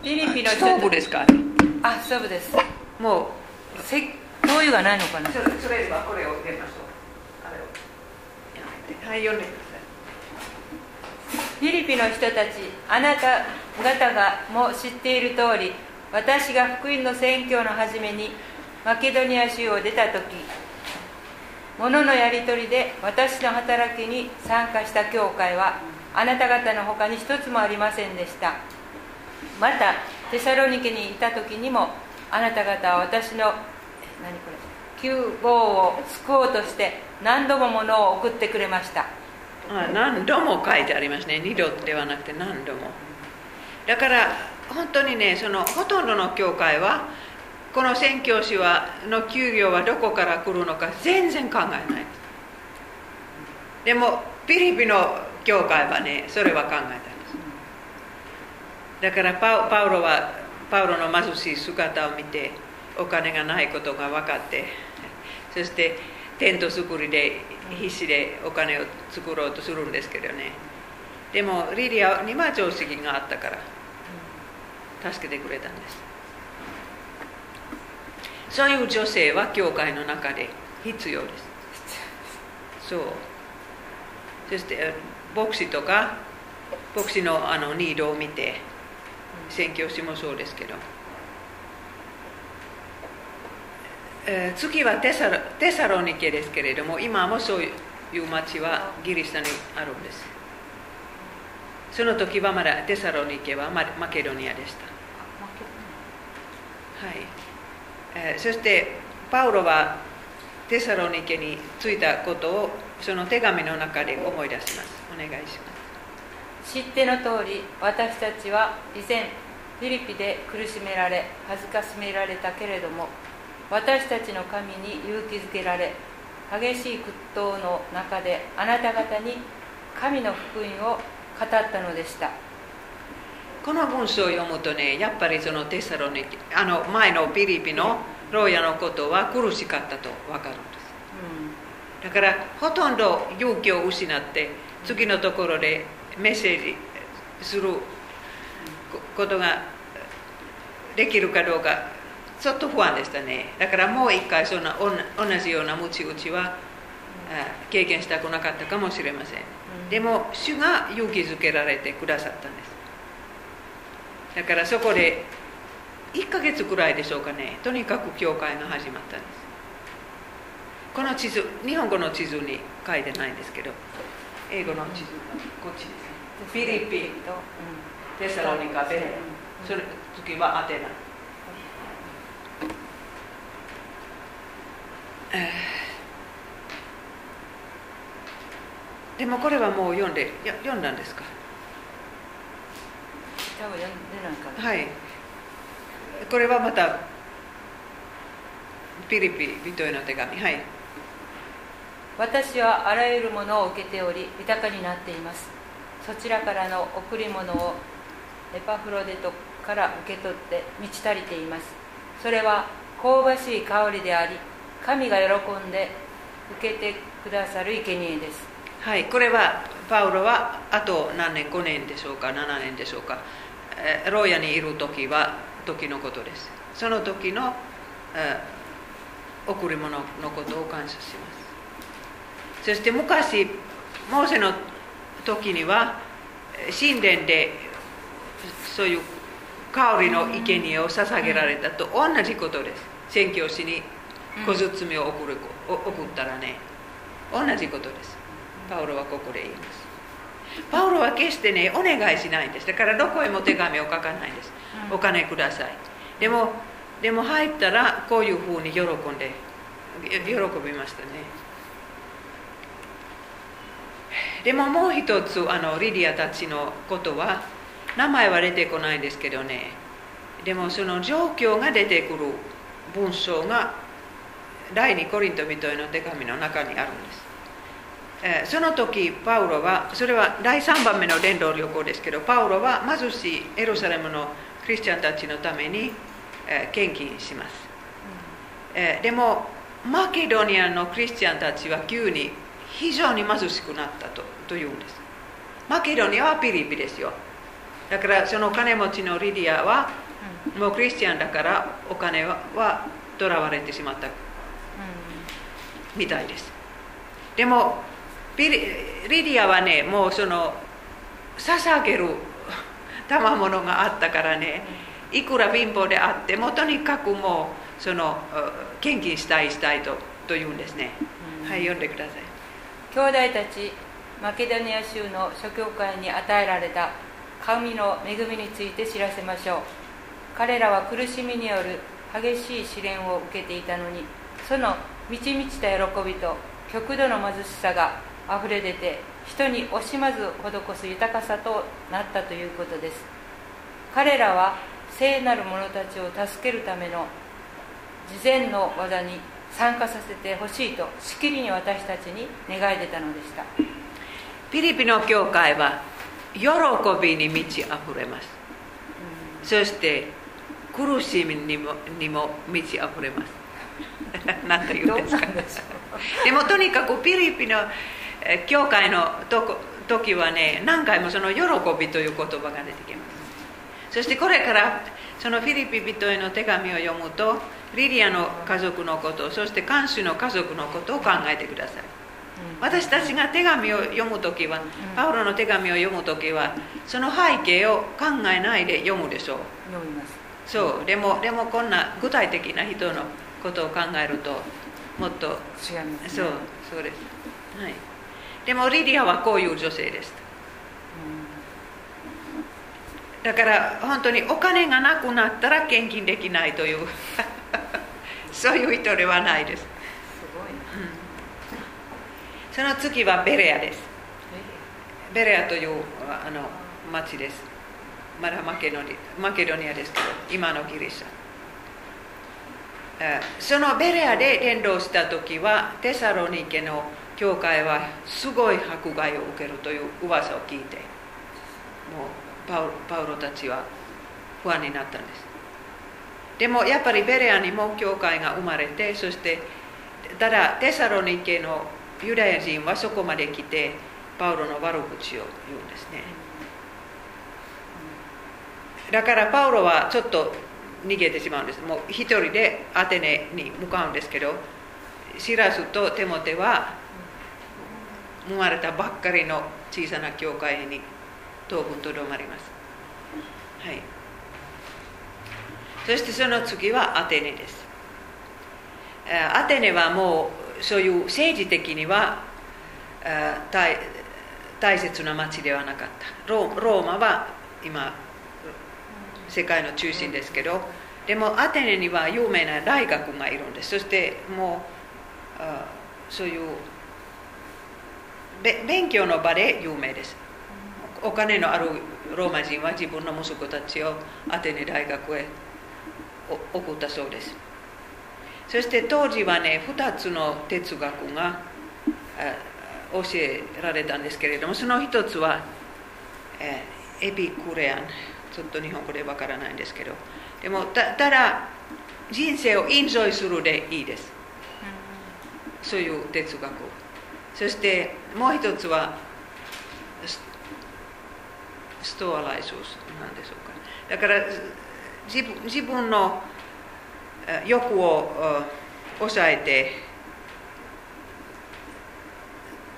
ィリピンのストーブ人ですか？あストーブです。もせ灯油がないのかな？うそれはこれを入れましょう。はい読んでくだフィリピの人たちあなた方がも知っている通り私が福音の宣教の初めにマケドニア州を出た時物のやり取りで私の働きに参加した教会はあなた方の他に一つもありませんでした。またテサロニケにいた時にもあなた方は私の何これ救護を救おうとして何度も物を送ってくれました。あ何度も書いてありますね。二度ではなくて何度も。だから本当にねそのほとんどの教会はこの宣教師はの給料はどこから来るのか全然考えない。でもピリピの教会はねそれは考えたんです。だからパパウロはパウロの貧しい姿を見てお金がないことが分かってそしてテント作りで必死でお金を作ろうとするんですけどねでもリリアには常識があったから助けてくれたんですそういう女性は教会の中で必要ですそうそして牧師とか牧師のあのニードを見て宣教師もそうですけど、えー次はテサロテサロニケですけれども今もそういう町はギリシャにあるんですその時はまだテサロニケはママケドニアでしたはい、えーそしてパウロはテサロニケに着いたことをその手紙の中で思い出しますお願いします知っての通り私たちは以前フィリピで苦しめられ恥ずかしめられたけれども私たちの神に勇気づけられ激しい屈闘の中であなた方に神の福音を語ったのでした。この文章を読むとねやっぱりそのテサロニケあの前のピリピの牢屋のことは苦しかったと分かるんです。だからほとんど勇気を失って次のところでメッセージするこことができるかどうかちょっと不安でしたね。だからもう一回そんな同じようなムチ打ちはあ経験したくなかったかもしれません。でも主が勇気づけられてくださったんです。だからそこで1ヶ月くらいでしょうかね。とにかく教会が始まったんです。この地図日本語の地図に書いてないんですけど英語の地図こっちです。フィリピンと、テサロニカベレそれ次はアテナえーでもこれはもう読んでや読んだんですか？多分読んでないかな。はい。これはまたピリピ人への手紙。はい。私はあらゆるものを受けており豊かになっています。そちらからの贈り物をエパフロデトから受け取って満ち足りています。それは香ばしい香りであり神が喜んで受けてくださる生贄です。はい、これはパウロはあと何年5年でしょうか7年でしょうか。え牢屋にいる時は時のことです。その時の、え贈り物のことを感謝します。そして昔モーセの時には神殿でそういう香りの生贄を捧げられたと同じことです。宣教師に小包を送るお送ったらね同じことです。パウロはここで言います。パウロは決してねお願いしないんです。だからどこへも手紙を書かないんです、うん。お金ください。でもでも入ったらこういうふうに喜んで喜びましたね。でももう一つあのリディアたちのことは名前は出てこないんですけどね。でもその状況が出てくる文章が第二コリント人への手紙の中にあるんです、えー、その時パウロはそれは第3番目の伝道旅行ですけどパウロは貧しいエルサレムのクリスチャンたちのために、えー、献金します、えー、でもマケドニアのクリスチャンたちは急に非常に貧しくなったとというんです。マケドニアはピリピですよ。だからその金持ちのリディアはもうクリスチャンだからお金はとらわれてしまったみたいです。でもリディアはねもうその捧げる賜物があったからねいくら貧乏であってもとにかくもうその献金したいしたいとと言うんですね、はい読んでください。兄弟たちマケドニア州の諸教会に与えられた神の恵みについて知らせましょう。彼らは苦しみによる激しい試練を受けていたのにその満ち満ちた喜びと極度の貧しさがあふれ出て人に惜しまず施す豊かさとなったということです。彼らは聖なる者たちを助けるための事前の技に参加させてほしいとしきりに私たちに願い出たのでした。ピリピの教会は喜びに満ち溢れます、そして苦しみにもにも満ち溢れます。何と言うんですか。でもとにかくピリピの教会の時はね何回もその喜びという言葉が出てきます。そしてこれからそのフィリピ人への手紙を読むとリリアの家族のことそして監守の家族のことを考えてください。私たちが手紙を読む時はパウロの手紙を読む時はその背景を考えないで読むでしょう。読みます。そう。でもでもこんな具体的な人のことを考えるともっと違います、ね、そうそうです、はい、でもリディアはこういう女性です、うん、だから本当にお金がなくなったら献金できないという そういう人ではないです。すごい、うん、その次はベレアです。ベレアというあの町です。まだマケドニマケドニアですけど今のギリシャそのベレアで伝道した時はテサロニケの教会はすごい迫害を受けるという噂を聞いてもうパウパウロたちは不安になったんです。でもやっぱりベレアにも教会が生まれてそしてただテサロニケのユダヤ人はそこまで来てパウロの悪口を言うんですね。だからパウロはちょっと逃げてしまうんです。もう一人でアテネに向かうんですけどシラスとテモテは生まれたばっかりの小さな教会に当分とどまります。はい。そしてその次はアテネです。アテネはもうそういう政治的には大大切な町ではなかった。ローマは今世界の中心ですけどでもアテネには有名な大学がいるんです。そしてもうそういう勉強の場で有名です。お金のあるローマ人は自分の息子たちをアテネ大学へ送ったそうです。そして当時はね2つの哲学が教えられたんですけれどもその一つはエピクレアン。ちょっと日本語でわからないんですけど。でもたただ人生をエンジョイするでいいです、そういう哲学そしてもう一つはストアライズなんでしょうか。だから自分自分の欲を抑えて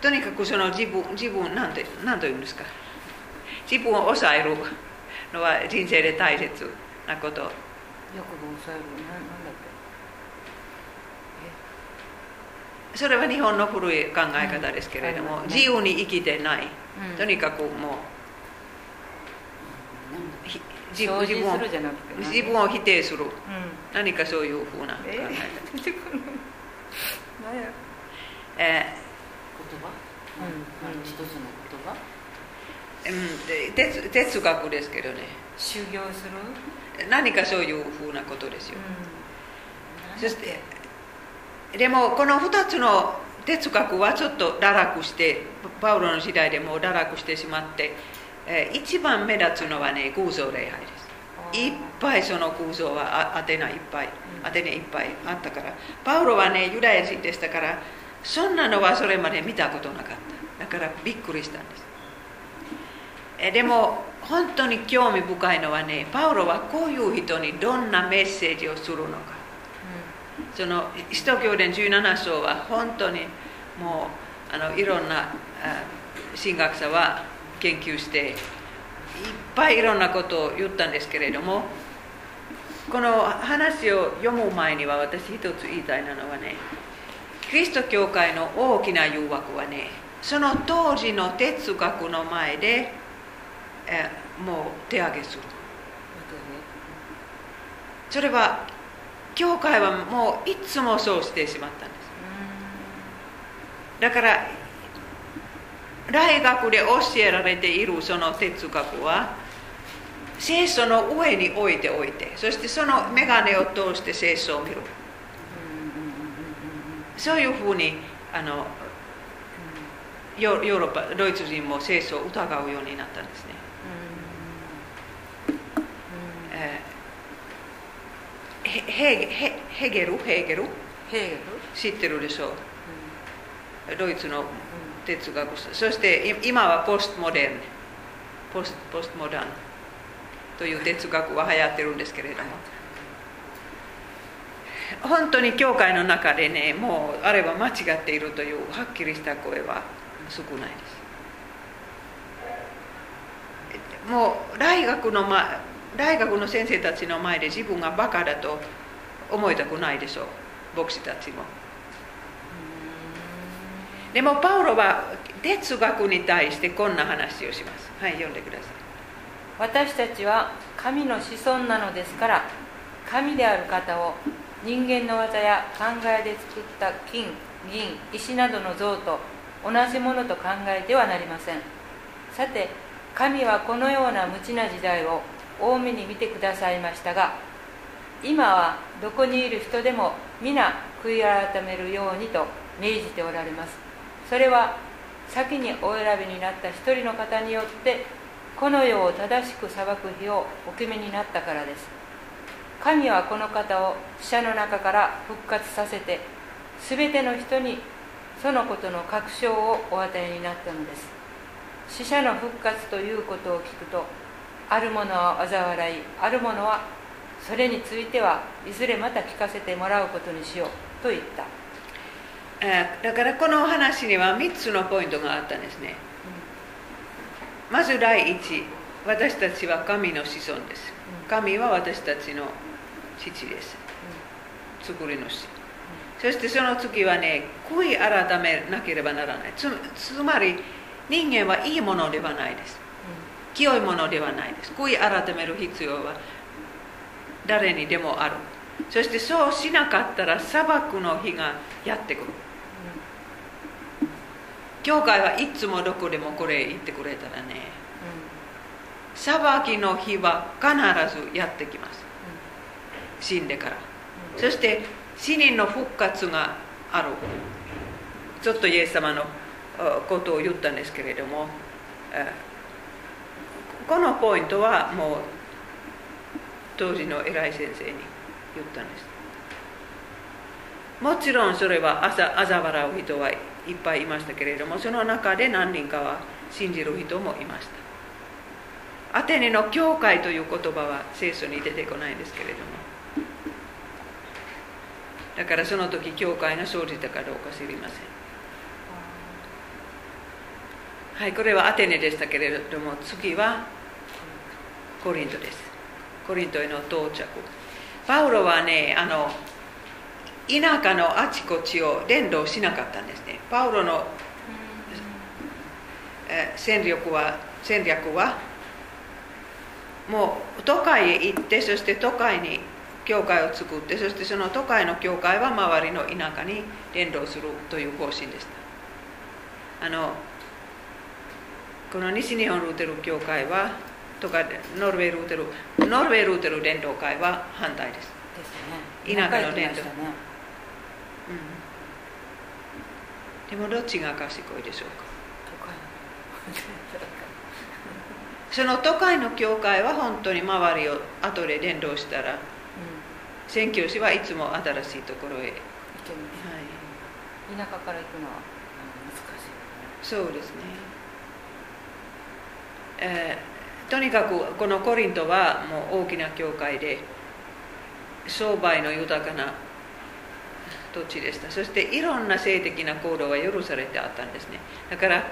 とにかくその自分自分なんて何と言うんですか。自分を抑える。のは人生で大切なこと。よく抑えるななんだっけ？それは日本の古い考え方ですけれども、うん、自由に生きてない、うん、とにかくもう自分を自分を否定する。うん。何かそういうふうな考ええ？ー、出てこない何やえ言葉、うん。うん。一つの言葉ー哲哲学ですけどね。修行する？何かそういうふうなことですよ、うそしてでもこの2つの哲学はちょっと堕落してパウロの時代でもう堕落してしまって、えー一番目立つのはね偶像礼拝です。いっぱいその偶像はあアテナいっぱいうん。アテネいっぱいあったから。パウロはねユダヤ人でしたからそんなのはそれまで見たことなかった。だからびっくりしたんですえでも本当に興味深いのはねパウロはこういう人にどんなメッセージをするのか。その使徒行伝17章は本当にもうあのいろんなあ神学者は研究していっぱいいろんなことを言ったんですけれどもこの話を読む前には私一つ言いたいなのはねキリスト教会の大きな誘惑はねその当時の哲学の前でえもう手上げする。それは教会はもういつもそうしてしまったんです。だから大学で教えられているその哲学は聖書の上に置いておいてそしてその眼鏡を通して聖書を見る。そういうふうにんあのヨヨーロッパドイツ人も聖書を疑うようになったんですね、ヘヘゲルヘーゲルヘーゲル知ってるでしょう。ドイツの哲学者。そしてい今はポストモデル。ンポスポストモダン。という哲学は流行ってるんですけれども。本当に教会の中でねもうあれは間違っているというはっきりした声は少ないです。もう大学の、ま、大学の先生たちの前で自分がバカだと思いたくないでしょう。牧師たちも。でもパウロは哲学に対してこんな話をします。はい読んでください。私たちは神の子孫なのですから神である方を人間の技や考えで作った金銀石などの像と同じものと考えてはなりません。さて神はこのような無知な時代を多めに見てくださいましたが今はどこにいる人でも皆悔い改めるようにと命じておられます。それは先にお選びになった一人の方によってこの世を正しく裁く日をお決めになったからです。神はこの方を死者の中から復活させて全ての人にそのことの確証をお与えになったのです。死者の復活ということを聞くとある者は嘲笑いある者はそれについてはいずれまた聞かせてもらうことにしようと言った、えーだからこの話には3つのポイントがあったんですね。まず第一私たちは神の子孫です。神は私たちの父です。作り主。そしてその次はね悔い改めなければならない。つつまり人間はいいものではないです清いものではないです。悔い改める必要は誰にでもある。そしてそうしなかったら裁くの日がやってくる。教会はいつもどこでもこれ言ってくれたらね裁きの日は必ずやってきます。死んでから。そして死人の復活がある。ちょっとイエス様のことを言ったんですけれどもこのポイントはもう当時の偉い先生に言ったんです。もちろんそれはあざ嘲笑う人はいっぱいいましたけれどもその中で何人かは信じる人もいました。アテネの教会という言葉は聖書に出てこないんですけれども。だからその時教会が生じたかどうか知りません。はいこれはアテネでしたけれども次はコリントです。コリントへの到着。パウロはねあの田舎のあちこちを伝道しなかったんですね。パウロの戦略は戦略はもう都会へ行ってそして都会に教会を作ってそしてその都会の教会は周りの田舎に伝道するという方針でした。あのこの西日本ルーテル教会はとかノルウェールーテルノルウェールーテル伝道会は反対です。ですね。田舎の伝道仲良くなりましたね。でもどっちが賢いでしょうか？その都会の教会は本当に周りを後で伝道したらうん。宣教師はいつも新しいところへ、はい、田舎から行くのはうん難しいそうですね、えとにかくこのコリントはもう大きな教会で商売の豊かな土地でした。そしていろんな性的な行動が許されてあったんですね。だから、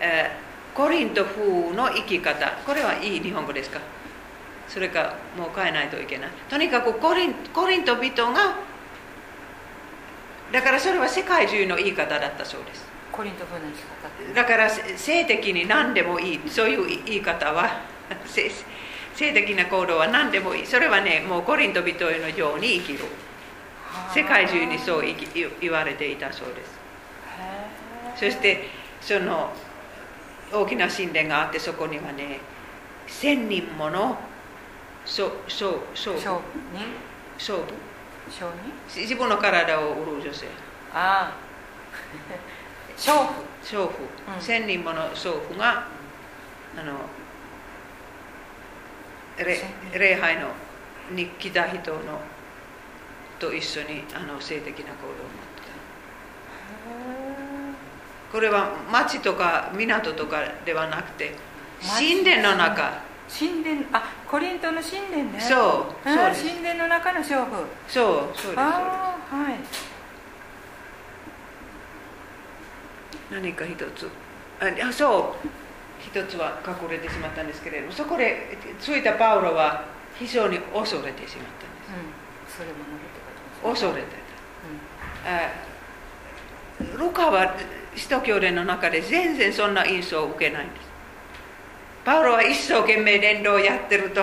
えーコリント風の生き方。これはいい日本語ですか？それかもう変えないといけない。とにかくコリンコリント人がだからそれは世界中の言い方だったそうです。コリント風の生き方だからせ性的に何でもいい。そういう言い方は せ性的な行動は何でもいい。それはねもうコリント人のように生きる。世界中にそう言言われていたそうです。そしてその大きな神殿があってそこにはね千人もの勝勝勝負勝負に勝負勝に自分の体を売る女性。ああ娼婦、うん。千人もの娼婦があのれ礼拝のに来た人のと一緒にあの性的な行動を持って。たこれは町とか港とかではなくて神殿の中。神殿あコリントの神殿ね。そうそうです。神殿の中の勝負。そうそうですそうです。ああはい何か一つ。ああそう。一つは隠れてしまったんですけれどもそこでついたパウロは非常に恐れてしまったんです。うん。それも恐れてた。あルカは使徒教伝の中で全然そんな印象を受けないんです。パウロは一生懸命伝道をやってると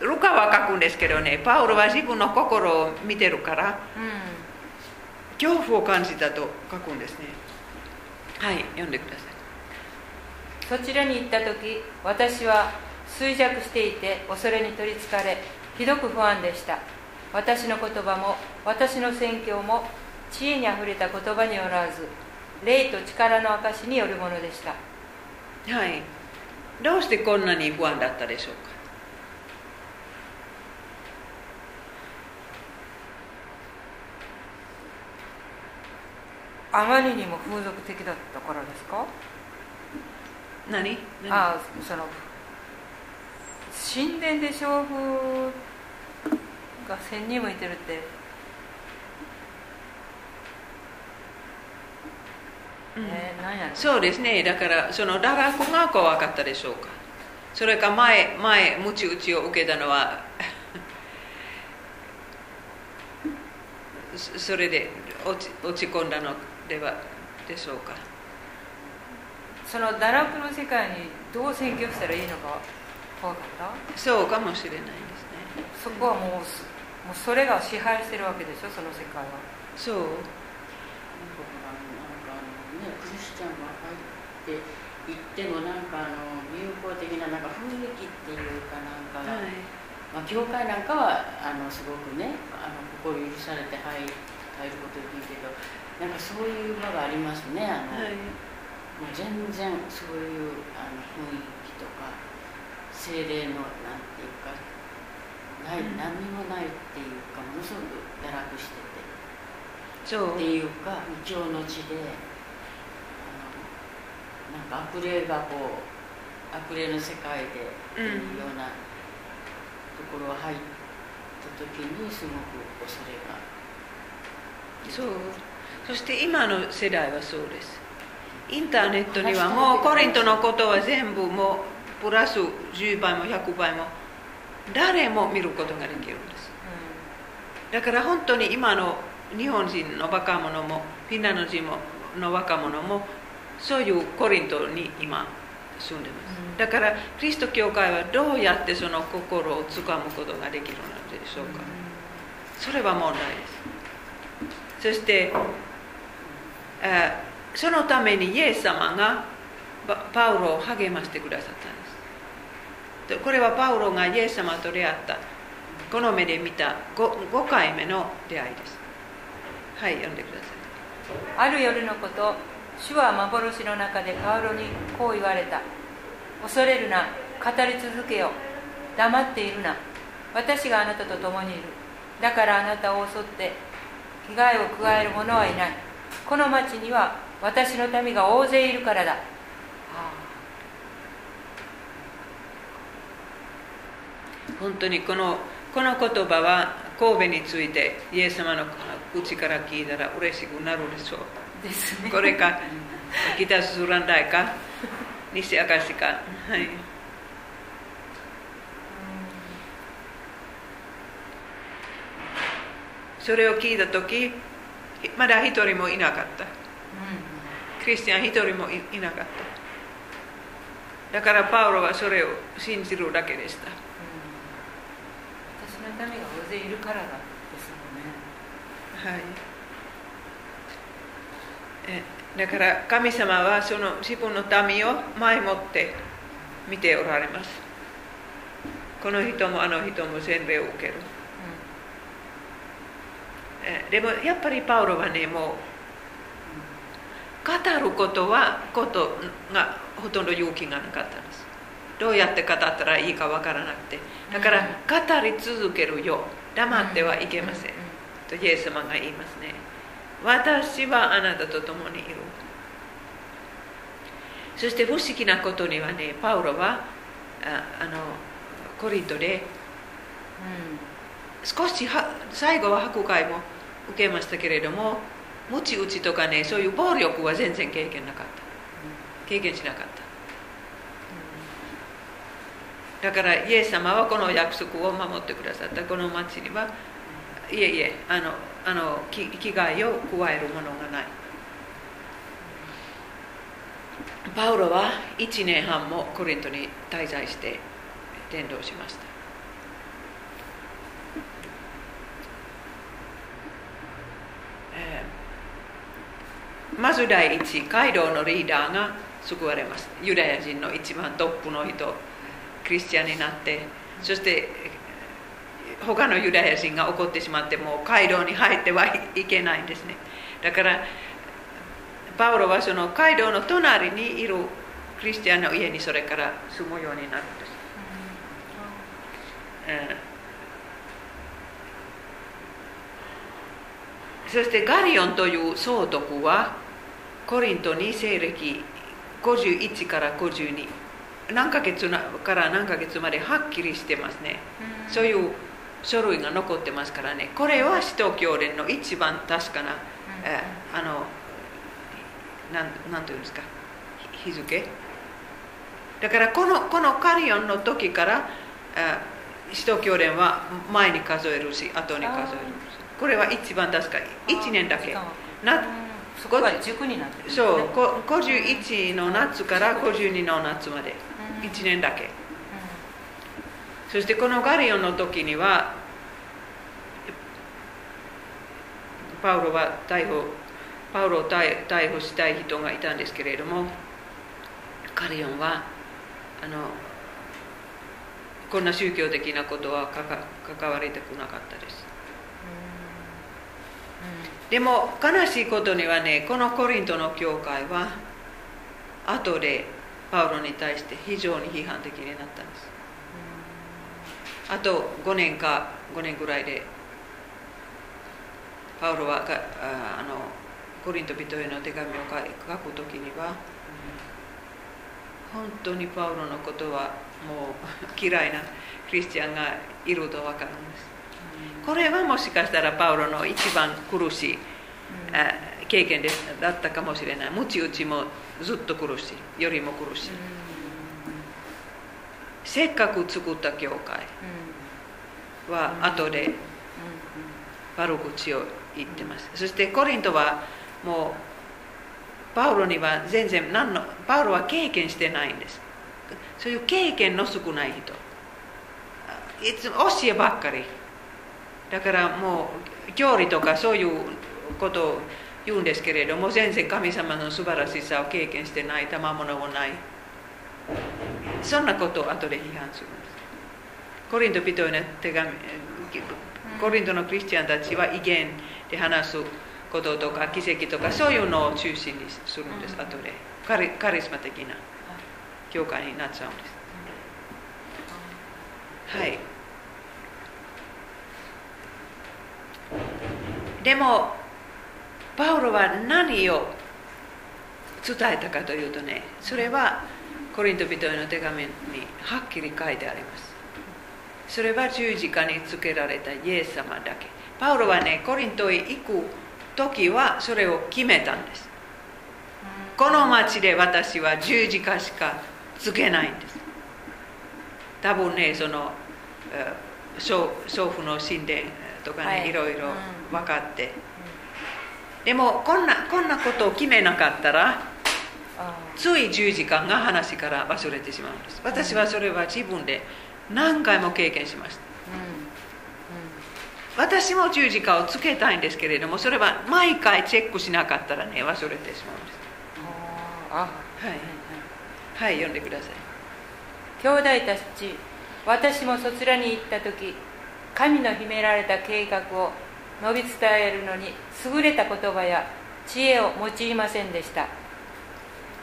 ルカは書くんですけどねパウロは自分の心を見てるからうん、うん。恐怖を感じたと書くんですねはい読んでください。そちらに行った時私は衰弱していて恐れに取りつかれひどく不安でした。私の言葉も私の宣教も知恵にあふれた言葉によらず霊と力の証によるものでした。はい。どうしてこんなに不安だったでしょうか？あまりにも風俗的だったからですか？何？何？ああその神殿で娼婦が千人もいてるって。うん。えー、何やろ？そうですね。だからその堕落が怖かったでしょうか？それか前前ムチ打ちを受けたのは そそれで落ち落ち込んだのではでしょうか。その堕落の世界にどう宣教したらいいのか怖かったそうかもしれないですね。そこはもうすもうそれが支配してるわけでしょその世界は。そう。なんかあのねクリスチャンが入って行ってもなんかあの友好的ななんか雰囲気っていうかなんかが、はい。まあ、教会なんかはあのすごくねあの心許されて入入ることできるけどなんかそういう場がありますねあの、はい。もう全然そういうあの雰囲気とか精霊のなんていうかない、うん。何にもないっていうかものすごく堕落してて。そう。っていうか異教の地であのなんか悪霊がこう悪霊の世界でっていうようなところ入った時にすごく恐れがそうそして今の世代はそうです。インターネットにはもうコリントのことは全部もうプラス10倍も100倍も誰も見ることができるんです。だから本当に今の日本人の若者もフィンランド人もの若者もそういうコリントに今住んでます。だからキリスト教会はどうやってその心をつかむことができるのでしょうか。それは問題です。そしてそのためにイエス様がパウロを励ましてくださったんです。これはパウロがイエス様と出会ったこの目で見た 5, 5回目の出会いです。はい読んでください。ある夜のこと主は幻の中でパウロにこう言われた。恐れるな語り続けよ。黙っているな私があなたと共にいる。だからあなたを襲って被害を加える者はいない。この町には私の民が大勢いるからだ。本当にこのこの言葉は神戸についてイエス様の口から聞いたら嬉しくなるでしょう。ですね。これか北スランダイか西明石か。はい。それを聞いた時まだ一人もいなかった、クリスチャン一人もいなかった。だからパウロはそれを信じるだけでした、私のためが大勢いるからだですもんね。はい。えだから神様はその自分の民を前もって見ておられます。この人もあの人も洗礼を受けるでもやっぱりパウロはねもう語ることはことがほとんど勇気がなかったんです。どうやって語ったらいいかわからなくて。だから語り続けるよ黙ってはいけません。とイエス様が言いますね。私はあなたと共にいる。そして不思議なことにはねパウロはああのコリントで、少しは最後は迫害も受けましたけれどもムチ打ちとかねそういう暴力は全然経験なかった。経験しなかった。だからイエス様はこの約束を守ってくださった。この町にはいえいえあのあの危害を加えるものがない。パウロは1年半もコリントに滞在して伝道しました。まず第一、街道のリーダーが救われます。ユダヤ人の一番トップの人、クリスチャンになって、そして他のユダヤ人が怒ってしまって、もう街道に入ってはいけないんですね。だから、パウロはその街道の隣にいるクリスチャンの家にそれから住むようになるんです。そしてガリオンという総督はコリントに西暦51から52何ヶ月から何ヶ月まではっきりしてますね、うん、そういう書類が残ってますからね。これは使徒教連の一番確かな、うん、えあのなんなんていうんですか。日付。だからこのこのカリオンの時から使徒教連は前に数えるし後に数えるこれは一番確か。1年だけ。なそこが塾になってる、ね、そう。51の夏から52の夏まで。1年だけ、うん、そしてこのガリオンの時にはパウロは逮捕パウロを逮捕したい人がいたんですけれどもガリオンはあのこんな宗教的なことは関わりたくなかったですでも悲しいことにはねこのコリントの教会は後でパウロに対して非常に批判的になったんです。あと5年か5年ぐらいでパウロはあのコリント人への手紙を書く時には本当にパウロのことはもう嫌いなクリスチャンがいると分かるんです。これはもしかしたらパウロの一番苦しい、経験でだったかもしれない。ムチ打ちもずっと苦しい。よりも苦しい、せっかく作った教会は後で悪口を言ってます。そしてコリントはもうパウロには全然何のパウロは経験してないんです。そういう経験の少ない人。いつも教えばっかりだからもう教理とかそういうことを言うんですけれども全然神様の素晴らしさを経験してない賜物もない。そんなことを後で批判するんです。コリント人への手紙コリントのクリスチャンたちは威厳で話すこととか奇跡とかそういうのを中心にするんです、後で。カリカリスマ的な教会になっちゃうんです。はいでもパウロは何を伝えたかというとねそれはコリント人への手紙にはっきり書いてあります。それは十字架につけられたイエス様だけ。パウロはねコリントへ行く時はそれを決めたんです。この町で私は十字架しかつけないんです。多分ねその祖父の神殿とかね、はい、いろいろ分かって、でもこんなこんなことを決めなかったらつい十時間が話から忘れてしまうんです。私はそれは自分で何回も経験しました、私も十字架をつけたいんですけれどもそれは毎回チェックしなかったらね忘れてしまうんです。はい。はい読んでください。兄弟たち私もそちらに行った時神の秘められた計画を述び伝えるのに優れた言葉や知恵を用いませんでした。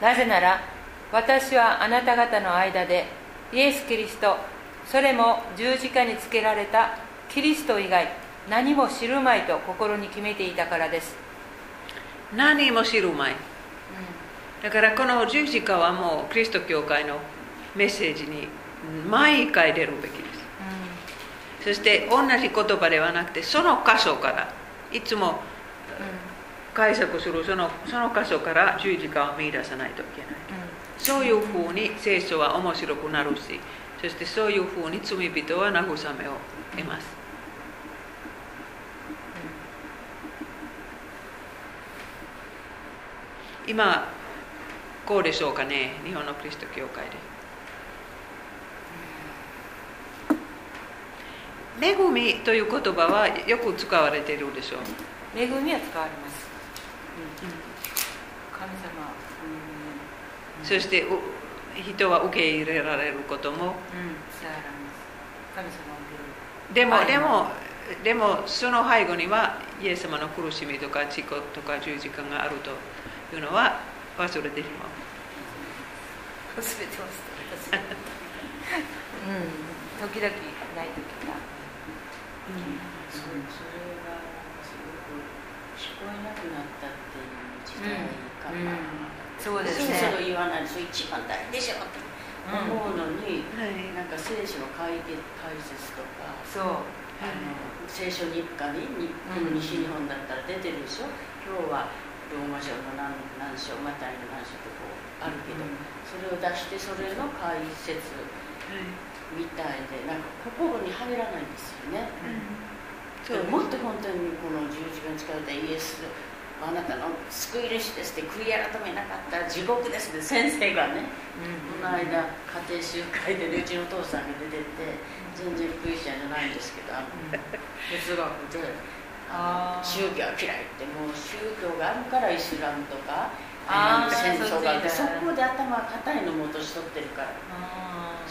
なぜなら私はあなた方の間でイエス・キリストそれも十字架につけられたキリスト以外何も知るまいと心に決めていたからです。何も知るまい、うん、だからこの十字架はもうキリスト教会のメッセージに毎回出るべきそして同じ言葉ではなくてその箇所からいつも解釈するそのその箇所から十字架を見出さないといけない、うん、そういうふうに聖書は面白くなるしそしてそういうふうに罪人は慰めを得ます。今こうでしょうかね日本のキリスト教会で。恵みという言葉はよく使われているでしょう。恵みは使われます。うん、神様、うん、そして人は受け入れられることも、でもでもでもその背後にはイエス様の苦しみとか事故とか十字架があるというのは忘れてしまう。忘れてます。うん。時々ない時が、うん、そそれがすごく聞こえなくなったっていう時代かな、うん。そうですね。言わないそれ一番大事でしょって思うのに、うんはい、なんか聖書の解解説とかそう。あの聖書日課に日本、西日本だったら出てるでしょ？今日はローマ書の何何章マタイの何章とこうあるけど、うん、それを出してそれの解説みたいでなんか心に入らないんですよね、うん、もっと本当にこの十字架に使われたイエスあなたの救い主ですって悔い改めなかったら地獄ですって先生がね、うん、この間家庭集会で、ね、うちのお父さんが出てて全然クリスチャンじゃないんですけどあの、哲学であ宗教は嫌いってもう宗教があるからイスラムとか戦争があってそこで頭が硬いのも落としとってるから。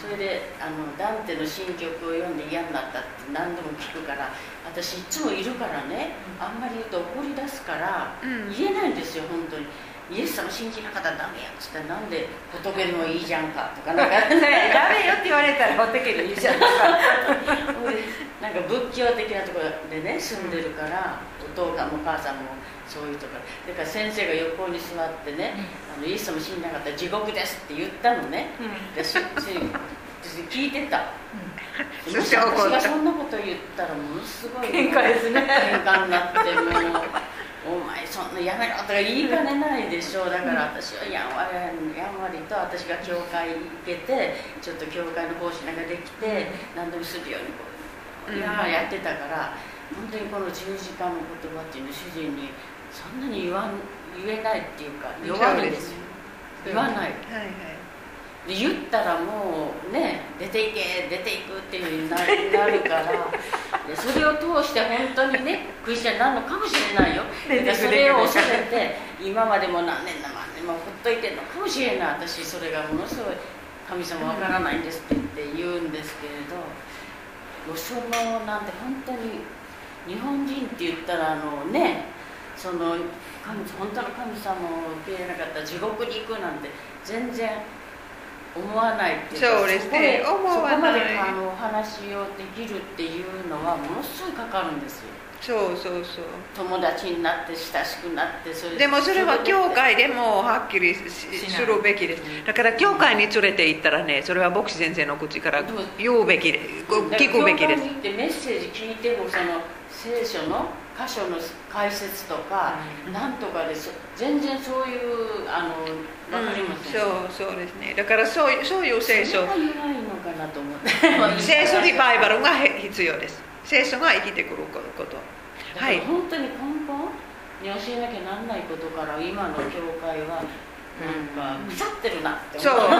それであのダンテの新曲を読んで嫌になったって何度も聞くから私いつもいるからね、あんまり言うと怒り出すから、言えないんですよ本当に。イエス様信じなかったらダメやっつってなんで仏でもいいじゃんかとかなんか、ね、ダメよって言われたら仏でいいじゃんか。なんか仏教的なところでね住んでるから、お父さんもお母さんもそういうところ。だから先生が横に座ってね、あのイエス様信じなかったら地獄ですって言ったのね、で聞いてた、うん、もし私がそんなこと言ったらものすごい喧嘩ですね。喧嘩になってもうお前そんなやめろとか言いかねないでしょう。だから私はやんわりやんわりと私が教会行けてちょっと教会の奉仕なんかできて何でもするようにこうややってたから本当にこの十字架の言葉っていうの主人にそんなに言わん言えないっていうか弱いですよ。言わない、はいはい、で言ったらもうね出ていけ出ていくっていうふうにななるから でそれを通して本当にねクリスチャンになるのかもしれないよ。それを恐れて今までも何年何万年もほっといてるのかもしれない。私それがものすごい神様わからないんですって言って言うんですけれどそのなんて本当に日本人って言ったらあのねその神本当の神様を受け入れなかったら地獄に行くなんて全然思わないっていうかそうですねそこそこまであのお話をできるっていうのはものすごいかかるんですよ。そうそうそう。友達になって親しくなってそれでもそれは教会でもはっきりするべきです。だから教会に連れて行ったらねそれは牧師先生の口から言うべきで聞くべきです。だから教会に行ってメッセージ聞いてもその聖書の箇所の解説とか、なんとかでそ全然そういうあの分かりません、うんそうそうですね。だからそういうそういう聖書。それが弱いのかなと思って。聖書リバイバルが必要です。聖書が生きてくること。だから本当に根本に教えなきゃなんないことから今の教会はなんか腐ってるなってそう。思う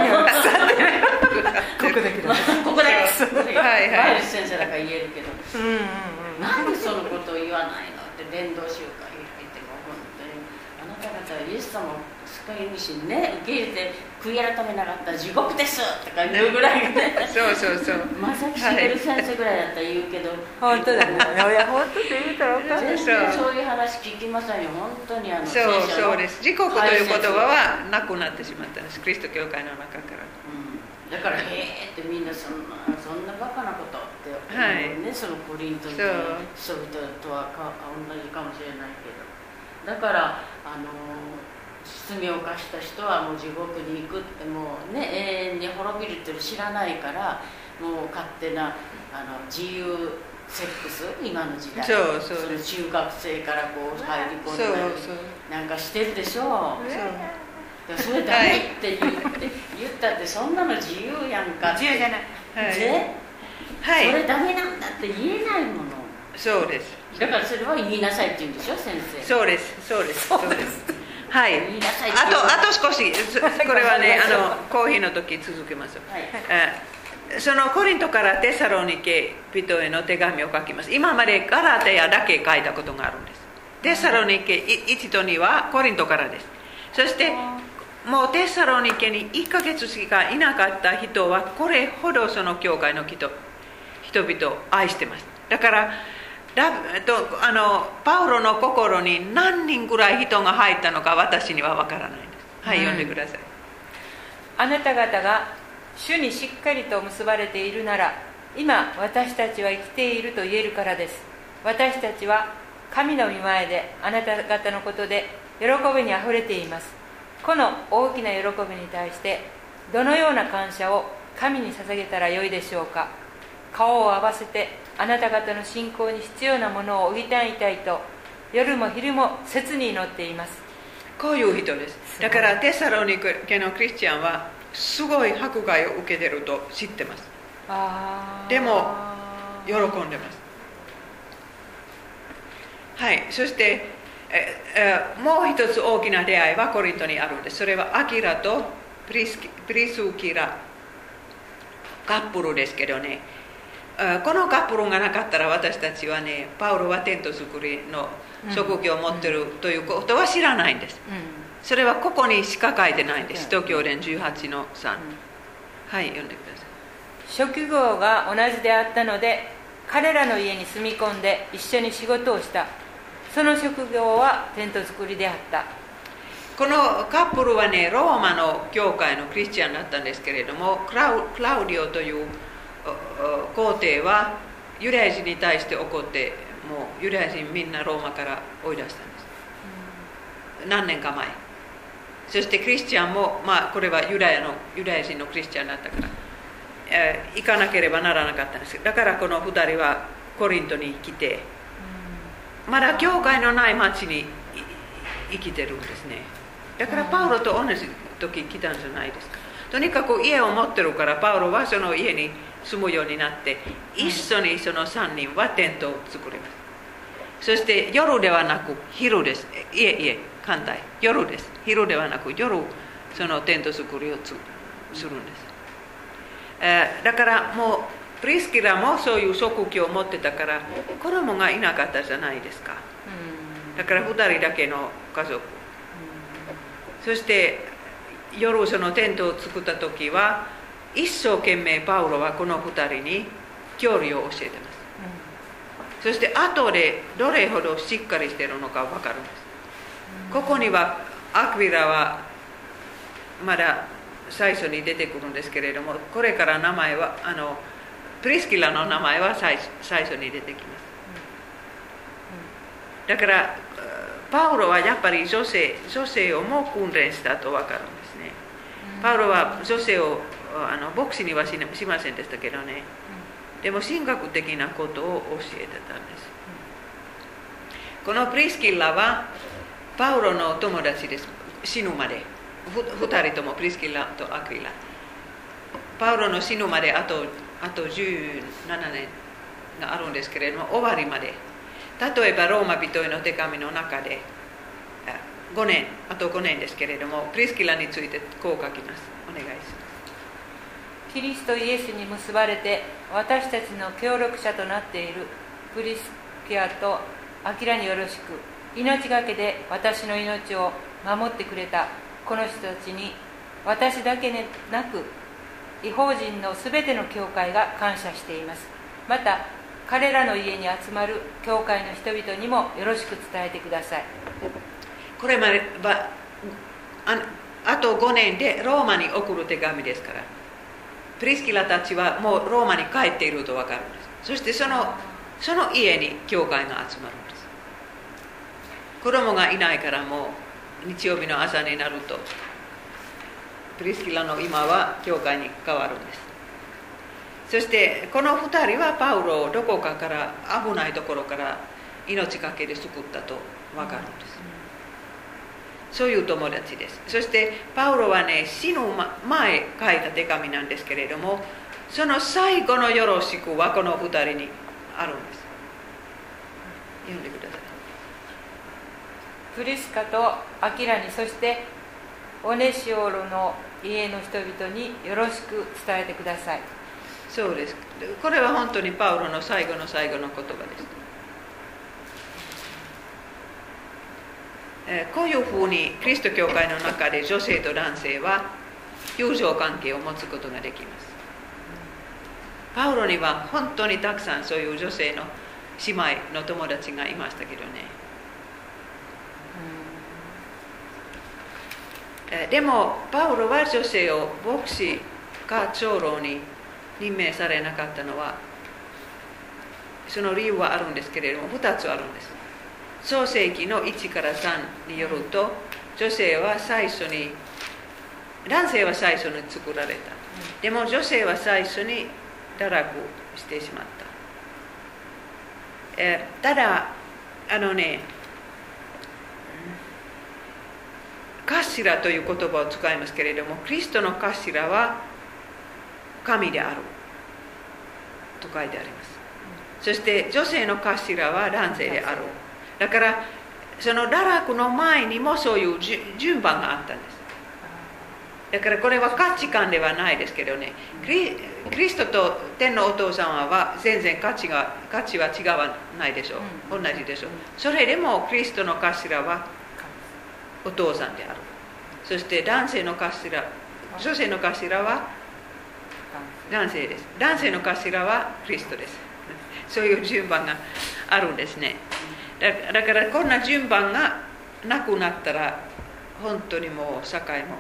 ここだけ。だまあここだけ。そうはい。はい先生だから言えるけど。うんうんうんなんでそのことを言わないのって伝道集会言っても本当にあなた方はイエス様を救い主にね受け入れて悔い改めなかったら地獄ですとか言うぐらいね。そうそうそう。先生ぐらいだったら言うけど、本当だね。いや本当って言うたら分かそういう話聞きませんよ本当にあのそうそうです。自国という言葉はなくなってしまったんです。キリスト教会の中から。うん。だから「へえ」ってみんなそんなそんなバカなことはい。ね、そのコリントの人々とはか同じかもしれないけど。だからあの罪を犯した人はもう地獄に行くってもうね永遠に滅びるって知らないからもう勝手なあの自由セックス今の時代。そうそう。の中学生からこう入り込んそうだそう。りなんかしてるでしょ。そう。でそれダメって言って、言ったってそんなの自由やんか自由じゃない。はい。ねはい。それダメなんだって言えないもの。そうです。だからそれは言いなさいって言うんでしょ先生。そうです。そうです。そうです。はい。言いあとあと少し。そ これはねあのコーヒーの時続けます。はい。えそのコリントからテサロニケ人への手紙を書きます。今までガラテヤだけ書いたことがあるんです。テサロニケ1と2はコリントからです。そしてもうテサロニケに1ヶ月しかいなかった人はこれほどその教会の人人々を愛してます。だからラとあのパウロの心に何人ぐらい人が入ったのか私には分からないです。はい、うん。読んでください。あなた方が主にしっかりと結ばれているなら今私たちは生きていると言えるからです。私たちは神の御前であなた方のことで喜びにあふれています。この大きな喜びに対してどのような感謝を神に捧げたらよいでしょうか顔を合わせてあなた方の信仰に必要なものを補いたいと夜も昼も切に祈っています。こういう人です。だからテサロニケのクリスチャンはすごい迫害を受けてると知ってます。でも喜んでます。はい。そしてええもう一つ大きな出会いはコリントにあるんです。それはアキラとプリスキプリスキラカップルですけどね。えこのカップルがなかったら私たちはねパウロはテント作りの職業を持ってるということは知らないんです。うん。それはここにしか書いてないんです。うん。東京連18の3、はい読んでください。職業が同じであったので彼らの家に住み込んで一緒に仕事をした。その職業はテント作りであった。このカップルはねローマの教会のクリスチャンだったんですけれどもクラウクラウディオという皇帝はユダヤ人に対して怒ってもうユダヤ人みんなローマから追い出したんです。何年か前。そしてクリスチャンも、まあ、これはユダヤのユダヤ人のクリスチャンだったから、えー行かなければならなかったんです。だからこの2人はコリントに来てまだ教会のない町にい生きてるんですね。だからパウロと同じ時来たんじゃないですか。とにかく家を持ってるからパウロはその家に住むようになって一緒にその3人はテントを作りますそして夜ではなく昼ですいえいえ反対夜です昼ではなく夜そのテント作りをつするんです、えーだからもうプリスキラもそういう職業を持ってたから子供がいなかったじゃないですかうんだから2人だけの家族そして夜そのテントを作った時は一生懸命パウロはこの2人に距離を教えてます。そして後でどれほどしっかりしてるのか分かるんです。ここにはアクビラはまだ最初に出てくるんですけれどもこれから名前はあのプリスキラの名前は最最初に出てきます。だからパウロはやっぱり女性女性をも訓練したと分かるんですね。パウロは女性をあの牧師にはしなしませんでしたけどね。でも神学的なことを教えてたんです。このプリスキラはパウロの友達です。死ぬまで。ふ2人ともプリスキラとアクイラ。パウロの死ぬまであとあと17年があるんですけれども終わりまで。例えばローマ人への手紙の中であ5年あと5年ですけれどもプリスキラについてこう書きます。お願いしますキリストイエスに結ばれて私たちの協力者となっているプリスキアとアキラによろしく命がけで私の命を守ってくれたこの人たちに私だけでなく違法人のすべての教会が感謝しています。また彼らの家に集まる教会の人々にもよろしく伝えてください。これまではああと5年でローマに送る手紙ですから。プリスキラたちはもうローマに帰っていると分かるんです。そしてそのその家に教会が集まるんです。子供がいないからもう日曜日の朝になるとプリスキラの今は教会に変わるんです。そしてこの2人はパウロをどこかから危ないところから命がけで救ったと分かるんです。そういう友達です。そしてパウロはね死ぬ前書いた手紙なんですけれどもその最後のよろしくはこの2人にあるんです。読んでください。プリスカとアキラにそしてオネシオロの家の人々によろしく伝えてください。そうです。これは本当にパウロの最後の最後の言葉ですえーこういうふうにキリスト教会の中で女性と男性は友情関係を持つことができます。パウロには本当にたくさんそういう女性の姉妹の友達がいましたけどね。えーでもパウロは女性を牧師か長老に任命されなかったのはその理由はあるんですけれども2つあるんです創世記の1から3によると女性は最初に男性は最初に作られた。でも女性は最初に堕落してしまった、えーただあのね頭という言葉を使いますけれどもクリストの頭は神である。と書いてあります。そして女性の頭は男性である。だからその堕落の前にもそういうじ順番があったんです。だからこれは価値観ではないですけどね。クリクリストと天のお父様は全然価値が価値は違わないでしょう、同じでしょう。それでもクリストの頭はお父さんである。そして男性の頭女性の頭は男性です。男性の頭はクリストです。そういう順番があるんですねだだからこんな順番がなくなったら本当にもう社会も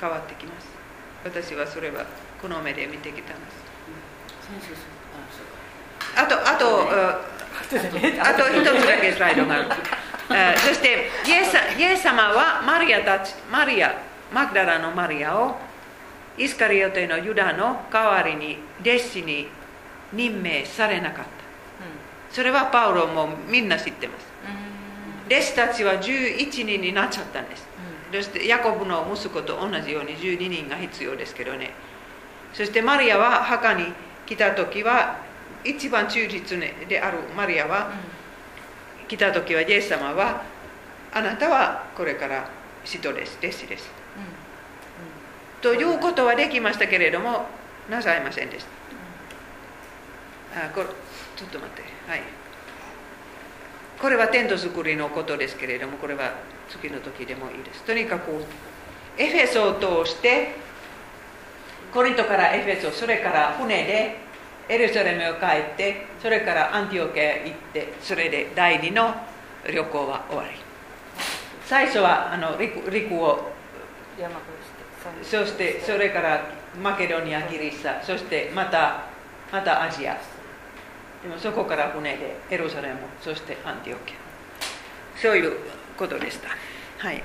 変わってきます。私はそれはこの目で見てきたんです。あとあとあと一つだけスライドがある。あ そしてイエスイエス様はマリアたちマリアマグダラのマリアをイスカリオテのユダの代わりに弟子に任命されなかったそれはパウロもみんな知ってます。弟子たちは11人になっちゃったんです。そしてヤコブの息子と同じように12人が必要ですけどね。そしてマリアは墓に来た時は一番忠実である。マリアは来た時はイエス様はあなたはこれから使徒です。弟子です。ということはできましたけれどもなさいませんでした。あこれちょっと待ってはい。これはテント作りのことですけれどもこれは次の時でもいいです。とにかくエフェソを通してコリントからエフェソそれから船でエルサレムを帰ってそれからアンティオケへ行ってそれで第二の旅行は終わり。最初はあの陸陸を山越してそしてそれからマケドニアギリシャそしてまたまたアジアでもそこから船でエルサレムそしてアンティオキア。そういうことでした。はい。